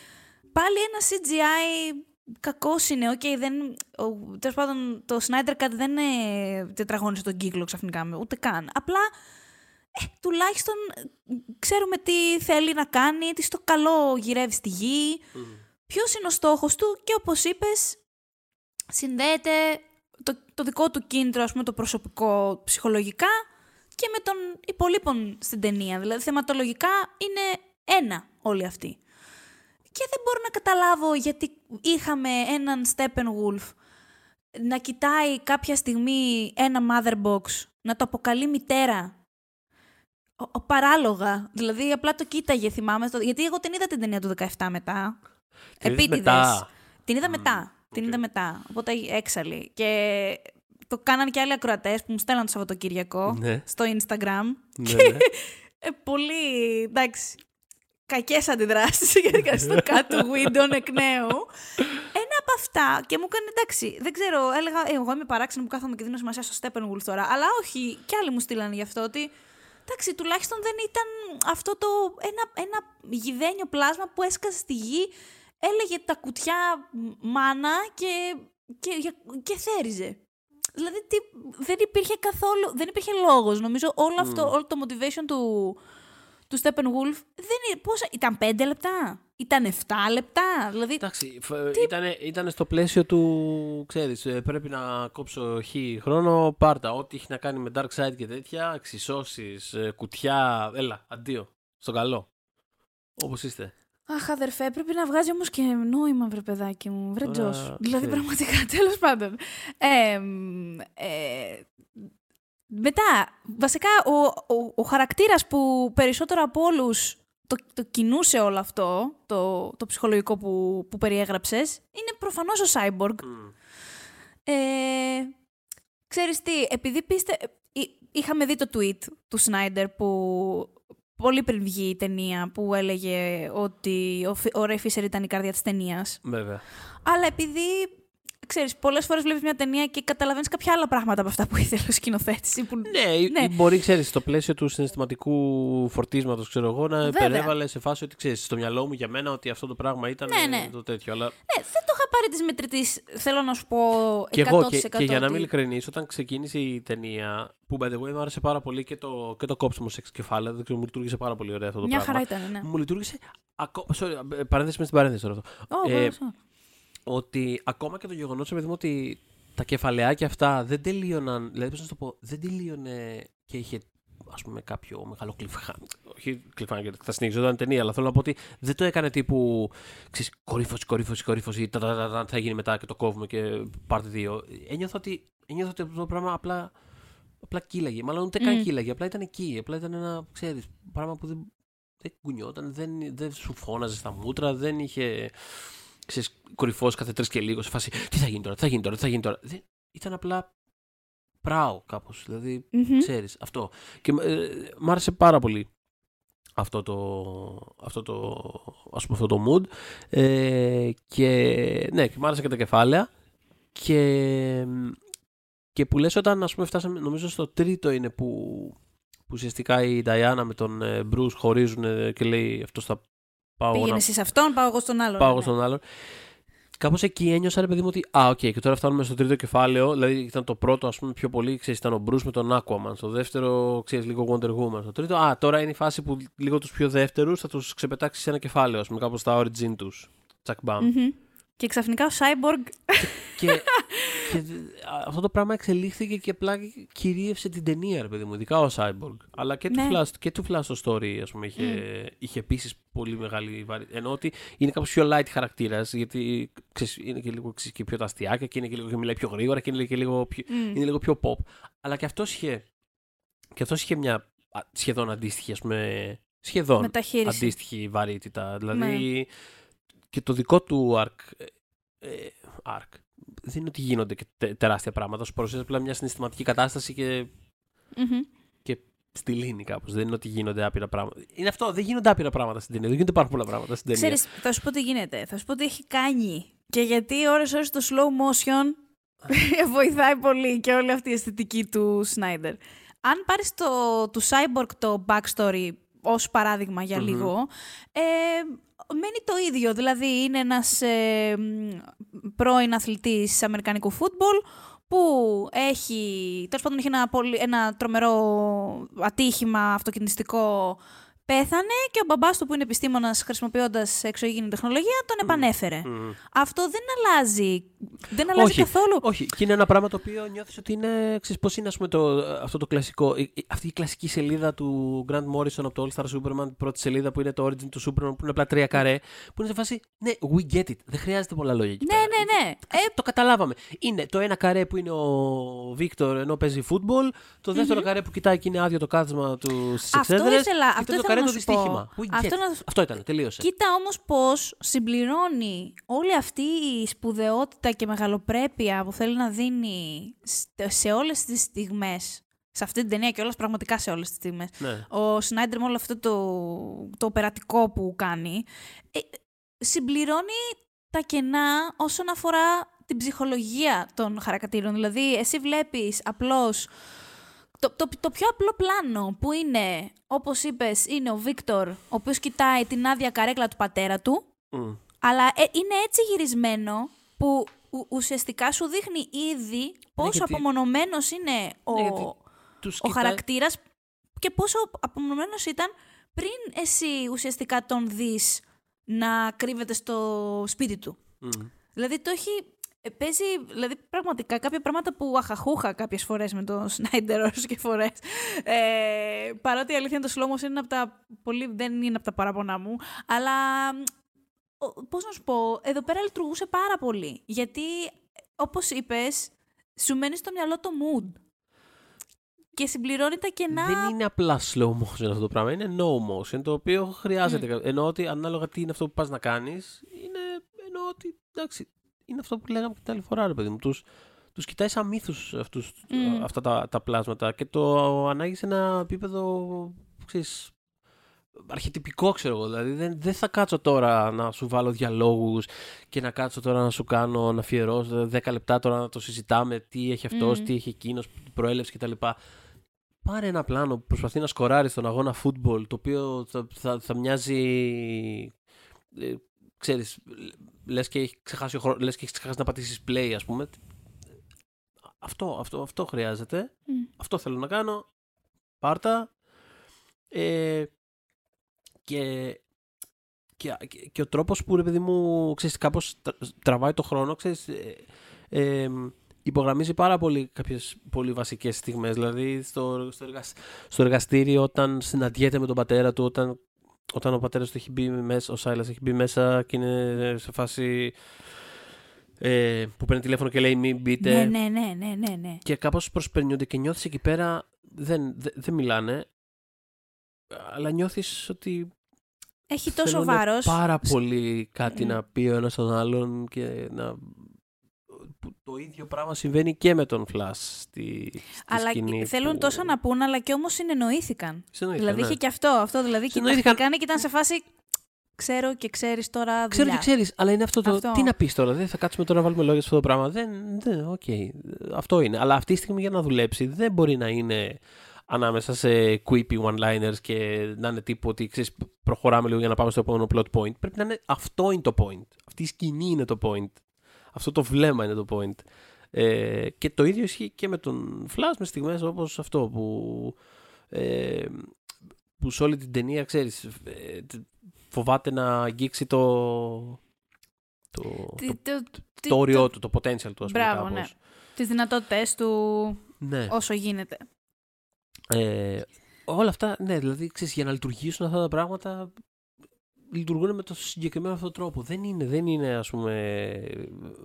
B: πάλι ένα CGI κακός είναι. Οκ, δεν. Ο, τέλος πάντων, το Snyder Cut δεν ε, τετραγώνησε τον κύκλο ξαφνικά, με- ούτε καν. Απλά ε, τουλάχιστον ε, ξέρουμε τι θέλει να κάνει, τι στο καλό γυρεύει στη γη, ποιος είναι ο στόχος του και όπως είπες συνδέεται το, το δικό του κίνητρο, ας πούμε, το προσωπικό ψυχολογικά και με των υπολείπων στην ταινία. Δηλαδή θεματολογικά είναι ένα όλοι αυτοί. Και δεν μπορώ να καταλάβω γιατί είχαμε έναν Steppenwolf να κοιτάει κάποια στιγμή ένα mother box, να το αποκαλεί μητέρα. Ο, ο- παράλογα. Δηλαδή απλά το κοίταγε, θυμάμαι. στο- γιατί εγώ την είδα την ταινία του 17 μετά.
C: Την είδες
B: Επίτηδες.
C: μετά;
B: Την είδα μετά. Την
C: οκ.
B: είδα μετά. Οπότε έξαλλη. Και το κάναν και άλλοι ακροατές που μου στέλναν το Σαββατοκύριακο
C: Ναι.
B: στο Instagram.
C: Ναι, ναι.
B: Ε, πολύ, εντάξει, κακές αντιδράσεις γενικά στο κάτω Windon εκ νέου. Ένα από αυτά και μου έκανε εντάξει, δεν ξέρω, έλεγα «Ε, εγώ είμαι παράξενο που κάθομαι και δίνω σημασία στο Steppenwolf τώρα, αλλά όχι, κι άλλοι μου στείλανε γι' αυτό ότι εντάξει, τουλάχιστον δεν ήταν αυτό το ένα, ένα γιδένιο πλάσμα που έσκασε στη γη, έλεγε τα κουτιά μάνα και, και, και θέριζε. Δηλαδή τι, δεν υπήρχε καθόλου, δεν υπήρχε λόγος. Νομίζω όλο αυτό, όλο το motivation του, του Steppenwolf δεν είναι, πόσα, ήταν 5 λεπτά, ήταν 7 λεπτά, δηλαδή
C: Εντάξει, ήταν, ήταν στο πλαίσιο του, ξέρεις, ε, πρέπει να κόψω χ χρόνο, πάρτα, ό,τι έχει να κάνει με Dark Side και τέτοια, εξισώσεις, ε, κουτιά, έλα, αντίο, στο καλό. Όπως είστε.
B: Αχ, αδερφέ, πρέπει να βγάζει όμως και νόημα, βρε παιδάκι μου. Βρε
C: Τώρα,
B: Τζος. Δηλαδή,
C: ξέρεις.
B: πραγματικά, τέλος πάντων. Ε, μ, ε, μετά, βασικά, ο, ο, ο χαρακτήρας που περισσότερο από όλους το, το κινούσε όλο αυτό, το, το ψυχολογικό που, που περιέγραψες, είναι προφανώς ο Cyborg. Ε, ξέρεις τι, επειδή πίστε... εί- Είχαμε δει το tweet του Σνάιντερ που πολύ πριν βγει η ταινία που έλεγε ότι ο, Φι- ο Ray Fisher ήταν η καρδιά της ταινίας.
C: Βέβαια.
B: Αλλά επειδή, ξέρεις, πολλές φορές βλέπεις μια ταινία και καταλαβαίνεις κάποια άλλα πράγματα από αυτά που ήθελε ο σκηνοθέτης. ή Που...
C: Ναι, ή-
B: Ναι.
C: ή μπορεί, ξέρεις, στο πλαίσιο του συναισθηματικού φορτίσματος, ξέρω εγώ, να
B: Βέβαια.
C: υπερέβαλε σε φάση ότι, ξέρεις, στο μυαλό μου για μένα ότι αυτό το πράγμα ήταν
B: Ναι, ναι.
C: το τέτοιο. Αλλά
B: Ναι, δεν το είχα πάρει της μετρητής, θέλω να σου πω 100%.
C: Και εγώ, και, και για να είμαι
B: ότι-
C: ειλικρινή, όταν ξεκίνησε η ταινία, που by the way μου άρεσε πάρα πολύ και το, και το κόψιμο σε κεφάλαια, δεν ξέρω, μου λειτουργήσε πάρα πολύ ωραία αυτό το
B: Μια
C: πράγμα.
B: χαρά ήταν, ναι.
C: Μου λειτουργήσε. Ακό... Sorry, ε, παρένθεση μες στην παρένθεση τώρα αυτό.
B: Ω,
C: Ε,
B: μπορείς, ω.
C: Ότι ακόμα και το γεγονός, παιδί μου, ότι τα κεφαλαιάκια αυτά δεν τελείωναν. Δηλαδή, πώς να σου το πω, δεν τελείωνε και είχε ας πούμε κάποιο μεγάλο cliffhanger. Όχι cliffhanger, θα συνεχιζόταν ταινία, αλλά θέλω να πω ότι δεν το έκανε τύπου ξέρεις, κορύφωση, κορύφωση, κορύφωση, τα, τα, τα, τα, θα γίνει μετά και το κόβουμε και πάρτε δύο. Ένιωθα ότι, ένιωθα ότι αυτό το πράγμα απλά, απλά κύλαγε. Μάλλον ούτε καν
B: Μμ.
C: κύλαγε, απλά ήταν εκεί. Απλά ήταν ένα, ξέρεις, πράγμα που δεν, δεν κουνιόταν, δεν, δεν σου φώναζε στα μούτρα, δεν είχε ξέρεις, κορυφώσει κάθε τρεις και λίγο σε φάση τι θα γίνει τώρα, τι θα γίνει τώρα, τι θα γίνει τώρα. Δεν, ήταν απλά πράω κάπως, δηλαδή
B: Μμμ.
C: ξέρεις αυτό. Και ε, μ' άρεσε πάρα πολύ αυτό το, αυτό το, ας πούμε, αυτό το mood. Ε, και ναι, και μ' άρεσε και τα κεφάλαια. Και, και που λες όταν ας πούμε φτάσαμε, νομίζω στο τρίτο είναι που, που ουσιαστικά η Diana με τον ε, Bruce χωρίζουν ε, και λέει αυτός θα πάω εγώ
B: Πήγαινες
C: να
B: εσύ σε αυτόν, πάω εγώ στον άλλον.
C: πάω
B: ναι,
C: εγώ στον άλλον. Κάπως εκεί ένιωσα ρε παιδί μου ότι. Α, οκέι, και τώρα φτάνουμε στο τρίτο κεφάλαιο. Δηλαδή ήταν το πρώτο, ας πούμε, πιο πολύ. Ξέρεις, ήταν ο Bruce με τον Aquaman. Στο δεύτερο, ξέρεις, λίγο Wonder Woman. Στο τρίτο, α, τώρα είναι η φάση που λίγο τους πιο δεύτερους θα τους ξεπετάξει σε ένα κεφάλαιο, ας πούμε, κάπως στα origin τους. Τσακ μπαμ.
B: Μμμ. Και ξαφνικά ο Cyborg.
C: και, και δ- α, αυτό το πράγμα εξελίχθηκε και απλά κυρίευσε την ταινία, ρε παιδί μου, ειδικά ο Cyborg. Αλλά και,
B: Ναι.
C: του, Flash, και του Flash το story, ας πούμε, είχε, είχε επίσης πολύ μεγάλη βαρύτητα. Ενώ ότι είναι κάπως πιο light χαρακτήρας, γιατί ξέρεις, είναι και λίγο ξέρεις, και πιο τα αστιάκια και είναι και λίγο και μιλάει πιο γρήγορα και είναι και λίγο πιο,
B: Μμ.
C: είναι λίγο πιο pop. Αλλά και αυτός είχε, και αυτός είχε μια α, σχεδόν αντίστοιχη, ας πούμε, σχεδόν
B: Μεταχείριση.
C: αντίστοιχη βαρύτητα. Δηλαδή και το δικό του arc, ε, ε, arc δεν είναι ότι γίνονται και τε- τεράστια πράγματα. Σου παρουσιάζει απλά μια συναισθηματική κατάσταση και
B: Μμμ.
C: στη λύνει κάπως. Δεν είναι ότι γίνονται άπειρα πράγματα. Είναι αυτό, δεν γίνονται άπειρα πράγματα στην ταινία. Δεν γίνονται πάρα πολλά πράγματα στην ταινία.
B: Ξέρεις, θα σου πω τι γίνεται. Θα σου πω τι έχει κάνει. Και γιατί ώρες-ώρες το slow motion βοηθάει πολύ και όλη αυτή η αισθητική του Σνάιντερ. Αν πάρεις το, του Cyborg το backstory ως παράδειγμα για λίγο, ε, μένει το ίδιο. Δηλαδή είναι ένας ε, μ, πρώην αθλητής αμερικανικού φούτμπολ που έχει, τέλος πάντων έχει ένα, πολύ, ένα τρομερό ατύχημα αυτοκινηστικό Πέθανε και ο μπαμπάς του που είναι επιστήμονας χρησιμοποιώντας εξωγήινη τεχνολογία τον επανέφερε.
C: Μμμ.
B: Αυτό δεν αλλάζει. Δεν αλλάζει
C: όχι,
B: καθόλου.
C: Όχι, και είναι ένα πράγμα το οποίο νιώθεις ότι είναι. Ξέρεις, πώς είναι ας πούμε, το, αυτό το κλασικό. η- η- Αυτή η κλασική σελίδα του Grant Morrison από το All Star Superman, η πρώτη σελίδα που είναι το Origin του Superman, που είναι απλά τρία καρέ, που είναι σε φάση. Ναι, we get it. Δεν χρειάζεται πολλά λόγια εκεί
B: Ναι,
C: πέρα.
B: ναι, ναι. Ε,
C: Το καταλάβαμε. Είναι το ένα καρέ που είναι ο Βίκτορ ενώ παίζει φούτμπολ, το δεύτερο καρέ που κοιτάει και είναι άδειο το κάθισμα του στις
B: Αυτό
C: εξέδρες,
B: ήθελα-
C: και
B: αυτό
C: το
B: ήθελα
C: καρέ
B: να
C: το
B: σου πω.
C: δυστύχημα. We get
B: Αυτό
C: it.
B: να-
C: Αυτό ήταν, τελείωσε.
B: Κοίτα όμως πώς συμπληρώνει όλη αυτή η σπουδαιότητα και μεγαλοπρέπεια που θέλει να δίνει στε- σε όλες τις στιγμές, σε αυτή την ταινία και όλες πραγματικά σε όλες τις στιγμές,
C: Ναι.
B: ο Σνάιντερ με όλο αυτό το, το οπερατικό που κάνει, ε, συμπληρώνει τα κενά όσον αφορά την ψυχολογία των χαρακτήρων. Δηλαδή, εσύ βλέπεις απλώς το, το, το πιο απλό πλάνο που είναι, όπως είπες, είναι ο Βίκτορ, ο οποίος κοιτάει την άδεια καρέκλα του πατέρα του,
C: Μμ.
B: αλλά ε, είναι έτσι γυρισμένο που ου- ουσιαστικά σου δείχνει ήδη πόσο
C: γιατί-
B: απομονωμένος είναι ο,
C: Ναι, γιατί Τους
B: ο
C: κοιτάει-
B: χαρακτήρας και πόσο απομονωμένος ήταν πριν εσύ ουσιαστικά τον δεις να κρύβεται στο σπίτι του.
C: Μμ.
B: Δηλαδή το έχει. Ε, Παίζει δηλαδή, πραγματικά κάποια πράγματα που αχαχούχα κάποιες φορές με τον Σνάιντερ ώρες και φορές. Ε, παρότι η αλήθεια είναι το slow motion είναι από τα. Πολύ, δεν είναι από τα παραπονά μου. Αλλά. Πώς να σου πω, εδώ πέρα λειτουργούσε πάρα πολύ. Γιατί, όπως είπες, σου μένει στο μυαλό το mood. Και συμπληρώνει τα κενά.
C: Δεν είναι απλά slow motion αυτό το πράγμα. Είναι no motion το οποίο χρειάζεται. κα- Εννοώ ότι ανάλογα τι είναι αυτό που πας να κάνεις, είναι. Εννοώ ότι. Εντάξει, είναι αυτό που λέγαμε και την άλλη φορά, ρε παιδί μου. Τους τους κοιτάει σαν μύθους
B: Μμ.
C: αυτά τα, τα πλάσματα και το ανάγεις σε ένα επίπεδο. Ξέρεις, αρχιτυπικό ξέρω εγώ. Δηλαδή δεν, δεν θα κάτσω τώρα να σου βάλω διαλόγους και να κάτσω τώρα να σου κάνω να αφιερώσω 10 λεπτά τώρα να το συζητάμε τι έχει αυτός,
B: Μμ.
C: τι έχει εκείνος, προέλευση κτλ. Πάρε ένα πλάνο που προσπαθεί να σκοράρεις στον αγώνα φούτμπολ το οποίο θα, θα, θα μοιάζει ε, ξέρεις λες και έχει ξεχάσει, ο χρόνο, λες και έχει ξεχάσει να πατήσεις play ας πούμε αυτό, αυτό, αυτό χρειάζεται
B: Μμ.
C: αυτό θέλω να κάνω. Πάρτα. Ε, και, και, και, και ο τρόπος που, ρε παιδί μου, ξέρεις, κάπως τρα- τραβάει το χρόνο, ξέρεις, ε, ε, υπογραμμίζει πάρα πολύ κάποιες πολύ βασικές στιγμές. Δηλαδή, στο, στο, εργασ- στο εργαστήριο, όταν συναντιέται με τον πατέρα του, όταν, όταν ο πατέρας του έχει μπει μέσα, ο Σάιλας έχει μπει μέσα και είναι σε φάση ε, που παίρνει τηλέφωνο και λέει μην μπείτε
B: Ναι, ναι, ναι, ναι, ναι, ναι.
C: και κάπως προσπερνιούνται και νιώθεις εκεί πέρα δεν, δεν, δεν μιλάνε αλλά νιώθεις ότι
B: Έχει τόσο
C: θέλουν
B: βάρος.
C: πάρα πολύ κάτι
B: Mm.
C: να πει ο ένας στον άλλον και να... που το ίδιο πράγμα συμβαίνει και με τον Flash στη, στη
B: Αλλά
C: σκηνή
B: θέλουν
C: που...
B: τόσο να πούν, αλλά και όμως συνεννοήθηκαν.
C: Συνεννοήθηκαν,
B: δηλαδή
C: ναι.
B: είχε και αυτό. αυτό δηλαδή
C: Συνεννοήθηκαν.
B: κοιτάχτηκαν και ήταν σε φάση. Ξέρω και ξέρεις τώρα.
C: Ξέρω
B: δουλειά.
C: και ξέρεις, αλλά είναι αυτό το.
B: Αυτό.
C: Τι να πεις τώρα, δεν θα κάτσουμε τώρα να βάλουμε λόγια σε αυτό το πράγμα. Δεν. δεν οκέι. Αυτό είναι. Αλλά αυτή τη στιγμή για να δουλέψει δεν μπορεί να είναι ανάμεσα σε quippy one-liners και να είναι τύπου ότι ξέρεις, προχωράμε λίγο για να πάμε στο επόμενο plot point. Πρέπει να είναι αυτό είναι το point. Αυτή η σκηνή είναι το point. Αυτό το βλέμμα είναι το point. Ε, και το ίδιο ισχύει και με τον Flash μες στιγμές όπως αυτό που, ε, που σε όλη την ταινία ξέρεις ε, φοβάται να αγγίξει το, το,
B: Τι-
C: το,
B: το- τι-
C: το όριό
B: το-
C: του, το potential του ας πούμε
B: Μπράβο,
C: κάπως.
B: ναι. Τις δυνατότητές του
C: ναι.
B: όσο γίνεται.
C: Ε, όλα αυτά, ναι, δηλαδή ξέρεις, για να λειτουργήσουν αυτά τα πράγματα λειτουργούν με τον συγκεκριμένο αυτόν τρόπο. Δεν είναι, δεν είναι ας πούμε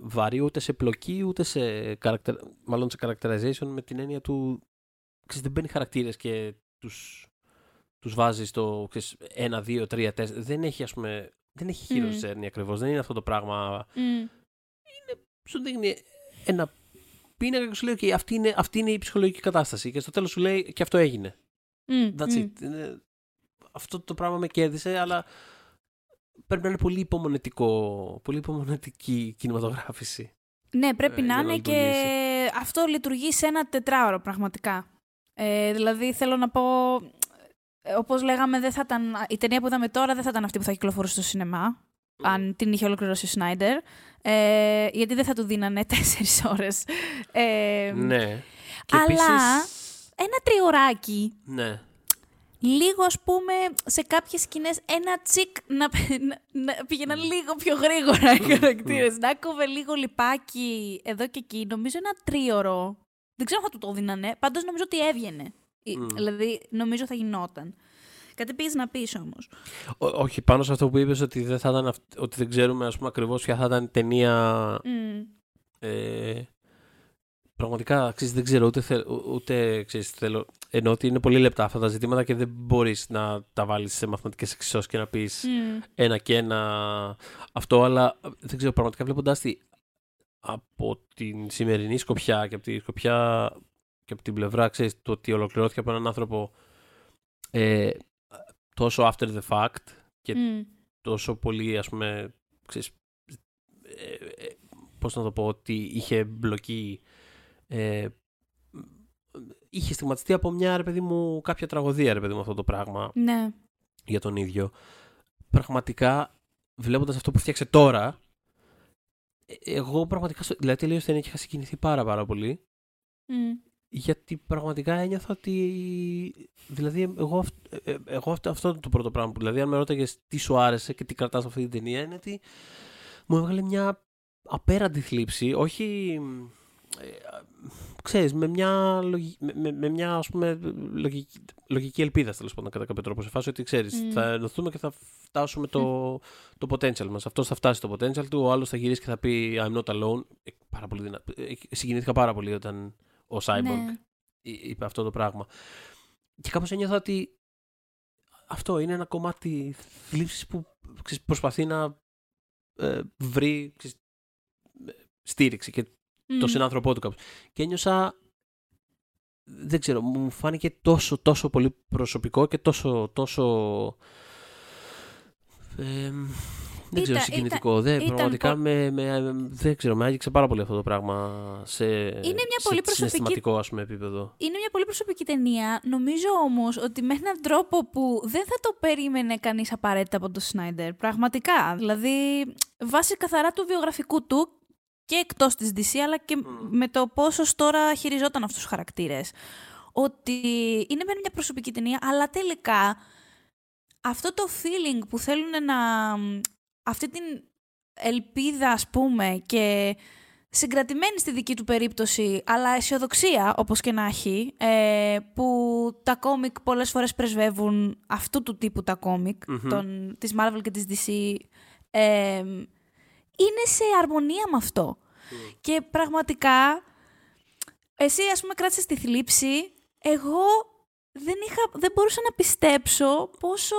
C: βαρύ ούτε σε πλοκή ούτε σε character, μάλλον σε characterization με την έννοια του ξέρεις, δεν παίρνει χαρακτήρες και τους, τους βάζει στο ξέρεις, 1, 2, 3, 4. Δεν έχει ας πούμε δεν έχει hero
B: Μμμ.
C: journey ακριβώς. Δεν είναι αυτό το πράγμα
B: Μμ.
C: σου δείχνει ένα πίνακα και σου λέει: «Οκέι, αυτή, είναι, αυτή είναι η ψυχολογική κατάσταση. Και στο τέλος σου λέει: Και αυτό έγινε.
B: Mm,
C: That's
B: mm.
C: it. Είναι- Αυτό το πράγμα με κέρδισε, αλλά πρέπει να είναι πολύ υπομονετικό, πολύ υπομονετική κινηματογράφηση.
B: Ναι, πρέπει
C: ε,
B: να
C: για να
B: είναι και
C: λειτουργήσει.
B: αυτό λειτουργεί σε ένα τετράωρο πραγματικά. Ε, δηλαδή θέλω να πω, ε, όπως λέγαμε, δεν θα ήταν, η ταινία που είδαμε τώρα δεν θα ήταν αυτή που θα κυκλοφορούσε στο σινεμά, αν την είχε ολοκληρώσει ο Σνάιντερ, ε, γιατί δεν θα του δίνανε τέσσερις ώρες. Ε,
C: ναι. Και
B: αλλά-
C: επίσης,
B: Ένα τριωράκι,
C: ναι.
B: Λίγο ας πούμε σε κάποιες σκηνές ένα τσικ να, να, να πήγαιναν λίγο πιο γρήγορα οι χαρακτήρες. να κόβε λίγο λιπάκι εδώ και εκεί. Νομίζω ένα τρίωρο. Δεν ξέρω αν θα του το δίνανε. Πάντως νομίζω ότι έβγαινε. Ε,
C: Μμ.
B: Δηλαδή νομίζω θα γινόταν. Κάτι πήγες να πεις όμως.
C: Ό- όχι, πάνω σε αυτό που είπες ότι δεν, θα ήταν, αυ- ότι δεν ξέρουμε ας πούμε, ακριβώς ποια θα ήταν η ταινία
B: Μμ.
C: Ε, πραγματικά ξέρεις, δεν ξέρω ούτε, θε, ού- ούτε ξέρεις, θέλω. Ενώ ότι είναι πολύ λεπτά αυτά τα ζητήματα και δεν μπορείς να τα βάλεις σε μαθηματικές εξισώσεις και να πεις
B: Μμ.
C: ένα και ένα αυτό. Αλλά δεν ξέρω, πραγματικά βλέποντά τη από την σημερινή σκοπιά και από τη σκοπιά και από την πλευρά, ξέρεις, το ότι ολοκληρώθηκε από έναν άνθρωπο ε, τόσο after the fact και
B: Μμ.
C: τόσο πολύ, ας πούμε, ξέρεις, ε, ε, πώς να το πω, ότι είχε μπλοκή, ε, είχε στιγματιστεί από μια, ρε παιδί μου, κάποια τραγωδία, ρε παιδί μου, αυτό το πράγμα
B: Ναι.
C: για τον ίδιο. Πραγματικά, βλέποντας αυτό που φτιάξε τώρα, ε, εγώ πραγματικά, στο- δηλαδή τελείως ταινία και είχα συγκινηθεί πάρα πάρα πολύ,
B: Μμ.
C: γιατί πραγματικά ένιωθα ότι. Δηλαδή, εγώ, αυ- ε, ε, εγώ αυτό, αυτό είναι το πρώτο πράγμα. που- Δηλαδή, αν με ρώταγες τι σου άρεσε και τι κρατάς αυτή την ταινία, είναι ότι μου έβγαλε μια απέραντη θλίψη. Όχι. Ε, ξέρεις, με μια, λογι- με, με, με μια ας πούμε, λογική, λογική ελπίδα, τέλος πάντων, κατά κάποιο τρόπο. Σε φάση ότι ξέρεις,
B: Μμ.
C: θα ενωθούμε και θα φτάσουμε το, το potential μας. Αυτός θα φτάσει το potential του, ο άλλος θα γυρίσει και θα πει I'm not alone. Ε, πάρα πολύ δυνα... ε, Συγκινήθηκα πάρα πολύ όταν ο Cyborg
B: Ναι.
C: εί- είπε αυτό το πράγμα. Και κάπως ένιωθα ότι αυτό είναι ένα κομμάτι θλίψης που ξέρεις, προσπαθεί να ε, βρει ξέρεις, ε, στήριξη και το
B: Μμ.
C: συνάνθρωπό του κάπως. Και ένιωσα, δεν ξέρω, μου φάνηκε τόσο, τόσο πολύ προσωπικό και τόσο, τόσο... Ε, δεν ξέρω,
B: Ήταν-
C: συγκινητικό. δεν,
B: ήταν
C: πραγματικά
B: πο-
C: με, με, δεν ξέρω, με άγγιξε πάρα πολύ αυτό το πράγμα σε,
B: μια
C: σε
B: πολύ προσωπική-
C: συναισθηματικό ας πούμε, επίπεδο.
B: Είναι μια πολύ προσωπική ταινία. Νομίζω όμως ότι με έναν τρόπο που δεν θα το περίμενε κανείς απαραίτητα από τον Σνάιντερ. Πραγματικά. Δηλαδή, βάσει καθαρά του βιογραφικού του και εκτός της DC, αλλά και με το πόσος τώρα χειριζόταν αυτούς τους χαρακτήρες. Ότι είναι μεν μια προσωπική ταινία, αλλά τελικά αυτό το feeling που θέλουν να. αυτή την ελπίδα, ας πούμε, και συγκρατημένη στη δική του περίπτωση, αλλά αισιοδοξία, όπως και να έχει, ε, που τα κόμικ πολλές φορές πρεσβεύουν αυτού του τύπου τα κόμικ,
C: Μμμ.
B: των, της Marvel και της DC, ε, είναι σε αρμονία με αυτό. Και πραγματικά, εσύ ας πούμε κράτησες τη θλίψη, εγώ δεν, είχα, δεν μπορούσα να πιστέψω πόσο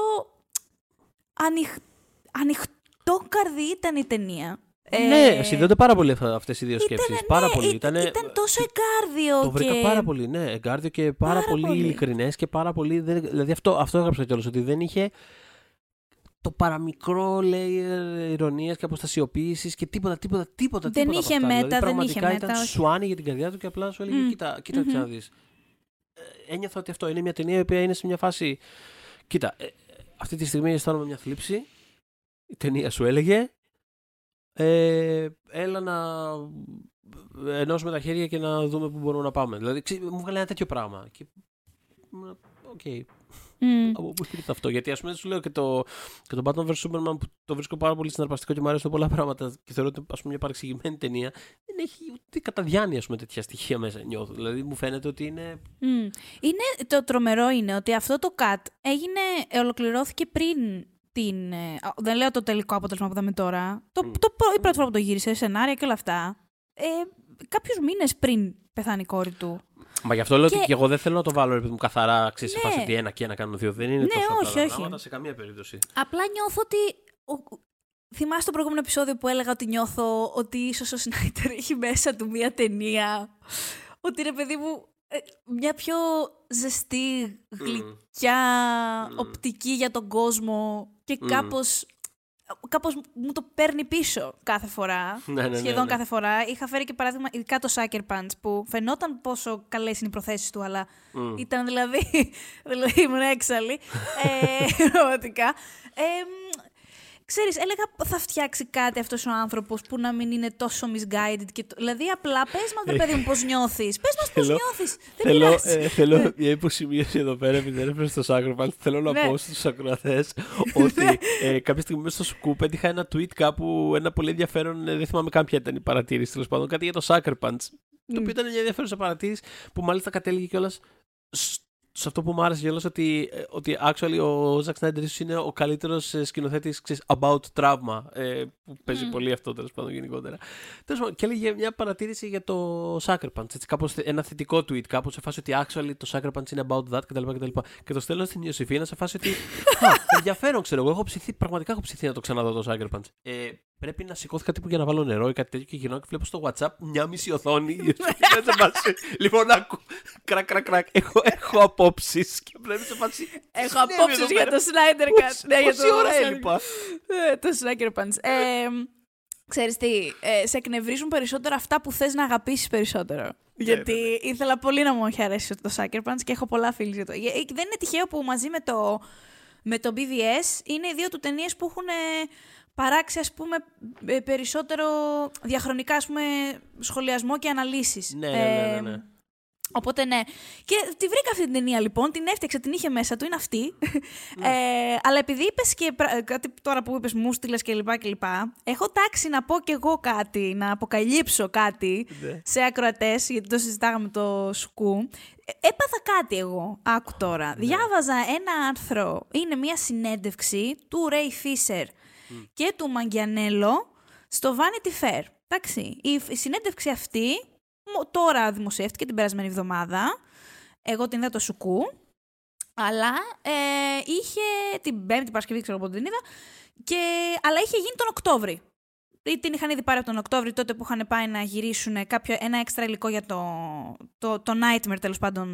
B: ανοιχ, ανοιχτό καρδί ήταν η ταινία.
C: ναι,
B: Ε,
C: συνδέονται πάρα πολύ αυτά- αυτές οι δύο
B: Ήτανε,
C: σκέψεις.
B: ναι,
C: πάρα πολύ.
B: ή-
C: Ήτανε-
B: ήταν τόσο εγκάρδιο
C: Το βρήκα
B: και...
C: πάρα πολύ, ναι. Εγκάρδιο και πάρα,
B: Πάρα
C: πολύ,
B: πολύ.
C: ειλικρινές και πάρα πολύ. δεν- δηλαδή αυτό, αυτό έγραψα κιόλας, ότι δεν είχε το παραμικρό layer ηρωνίας και αποστασιοποίησης και τίποτα, τίποτα, τίποτα.
B: Δεν
C: τίποτα από
B: είχε
C: αυτά.
B: μέτα,
C: δηλαδή,
B: δεν είχε
C: πραγματικά
B: μέτα,
C: Ήταν
B: όχι.
C: σου άνοιγε την καρδιά του και απλά σου έλεγε:
B: Μμ.
C: Κοίτα, κοίτα
B: Μμμ.
C: να δεις. Ε, ένιωθα ότι αυτό είναι μια ταινία η οποία είναι σε μια φάση. Κοίτα, ε, αυτή τη στιγμή αισθάνομαι μια θλίψη. Η ταινία σου έλεγε. Ε, έλα να ενώσουμε τα χέρια και να δούμε πού μπορούμε να πάμε. Δηλαδή, ξέ, μου 'βγαλε ένα τέτοιο πράγμα. Και... ήμουνα, Οκέι,
B: Μμ.
C: Από πού ήρθε αυτό. Γιατί, ας πούμε, σου λέω και το, και το Batman vs Superman που το βρίσκω πάρα πολύ συναρπαστικό και μου αρέσουν πολλά πράγματα και θεωρώ ότι ας πούμε, μια παρεξηγημένη ταινία δεν έχει ούτε κατά διάνοια ας πούμε, τέτοια στοιχεία μέσα. Νιώθω. Δηλαδή, μου φαίνεται ότι είναι.
B: Μμ. Είναι, το τρομερό είναι ότι αυτό το cut έγινε, ε, ολοκληρώθηκε πριν την... ε, α, δεν λέω το τελικό αποτέλεσμα που είδαμε τώρα. Το,
C: Μμ.
B: το, πρω- η πρώτη φορά που το γύρισε, σενάρια και όλα αυτά. Ε, κάποιους μήνες πριν πεθάνει η κόρη του.
C: Μα γι' αυτό λέω
B: Και-
C: ότι και εγώ δεν θέλω να το βάλω επειδή μου καθαρά ξέρει σε
B: Ναι.
C: φάση ότι ένα και ένα κάνουν δύο. Δεν είναι
B: Ναι,
C: τόσο απλά
B: όχι,
C: τα
B: όχι.
C: πράγματα σε καμία περίπτωση.
B: Απλά νιώθω ότι... Ο... Θυμάσαι το προηγούμενο επεισόδιο που έλεγα ότι νιώθω ότι ίσως ο Σνάιτερ έχει μέσα του μία ταινία. Ότι ρε παιδί μου, ε, μια πιο ζεστή, γλυκιά οπτική για τον κόσμο και κάπως κάπως μου το παίρνει πίσω κάθε φορά.
C: Ναι, ναι, ναι,
B: σχεδόν
C: ναι.
B: κάθε φορά. Είχα φέρει και παράδειγμα, ειδικά το Sucker Punch, που φαινόταν πόσο καλές είναι οι προθέσεις του, αλλά ήταν δηλαδή. δηλαδή ήμουν έξαλλη. ε, πραγματικά. Ε, μ, Ξέρεις, έλεγα θα φτιάξει κάτι αυτός ο άνθρωπος που να μην είναι τόσο misguided. Και το... Δηλαδή απλά πες μας, ρε παιδί μου, πώς νιώθεις. Πες μας πώς
C: Θέλω-
B: νιώθεις. Δεν
C: Θέλω,
B: πειράζει.
C: ε, θέλω μια υποσημείωση εδώ πέρα, επειδή έφερε στο Sacrifice. Θέλω να
B: Ναι.
C: πω στους ακροατές ότι ε, κάποια στιγμή μέσα στο Scoop έτυχα ένα tweet κάπου, ένα πολύ ενδιαφέρον. ε, δεν θυμάμαι καν ποια ήταν η παρατήρηση τέλος πάντων. Κάτι για το Sucker Punch. Το οποίο ήταν μια ενδιαφέρουσα παρατήρηση που μάλιστα κατέληγε κιόλας σε αυτό που μου άρεσε κιόλας ότι, ε, ότι actually ο Zack Snyder ίσως είναι ο καλύτερος σκηνοθέτης about trauma. Ε, που παίζει πολύ αυτό τέλος πάντων γενικότερα. Τέλος πάντων, και έλεγε μια παρατήρηση για το Sucker Punch. Έτσι, κάπως θε- ένα θετικό tweet, κάπως σε φάση ότι actually το Sucker Punch είναι about that κτλ. κτλ. Και το στέλνω στην Ιωσήφίνα σε φάση ότι. Α, ενδιαφέρον ξέρω εγώ. Έχω ψηθεί, πραγματικά έχω ψηθεί να το ξαναδώ το Sucker Punch. Ε, πρέπει να σηκώθηκα τύπου για να βάλω νερό ή κάτι τέτοιο και γυρνάω και βλέπω στο WhatsApp μια μισή οθόνη. η Ιωσήφινα σε φάση. Λοιπόν, άκου. Κρακ, κρακ, κρακ. Έχω, έχω απόψεις και πρέπει σε φάση.
B: Έχω
C: συνέβη
B: απόψεις
C: εδώ
B: για
C: πέρα.
B: το Snyder Cut.
C: Πόση-
B: Ναι, για
C: πόση
B: το
C: ώρα
B: Snyder-
C: έλειπα;
B: Ε, το Sucker Punch. Ε, ξέρεις τι, ε, σε εκνευρίζουν περισσότερο αυτά που θες να αγαπήσεις περισσότερο. Γιατί ήθελα πολύ να μου έχει αρέσει το Sucker Punch και έχω πολλά φίλους για το. Ε, Δεν είναι τυχαίο που μαζί με το, με το BVS είναι οι δύο του ταινίες που έχουν ε, παράξει ας πούμε ε, περισσότερο διαχρονικά ας πούμε σχολιασμό και αναλύσεις.
C: Ναι, ναι, ναι, ναι, ναι.
B: Ε, Οπότε ναι. Και τη βρήκα αυτή την ταινία λοιπόν, την έφτιαξα, την είχε μέσα του, είναι αυτή.
C: Ναι.
B: Ε, αλλά επειδή είπες και πρα- κάτι τώρα που είπες, μου στείλε και λοιπά και λοιπά, έχω τάξει να πω κι εγώ κάτι, να αποκαλύψω κάτι
C: Ναι.
B: σε ακροατές, γιατί το συζητάγαμε το σκου. Ε, έπαθα κάτι εγώ. Άκου τώρα.
C: Ναι.
B: Διάβαζα ένα άρθρο. Είναι μια συνέντευξη του Ray Fisher και του Μαγκιανέλο στο Vanity Fair. Εντάξει. Η, η συνέντευξη αυτή μο- τώρα δημοσιεύτηκε την περασμένη εβδομάδα. Εγώ την είδα το σουκού. Αλλά ε, είχε την Πέμπτη Παρασκευή, ξέρω πότε την είδα. Και, αλλά είχε γίνει τον Οκτώβρη. Ή Την είχαν ήδη πάρει από τον Οκτώβρη τότε που είχαν πάει να γυρίσουν κάποιο, ένα έξτρα υλικό για το, το, το Nightmare τέλος πάντων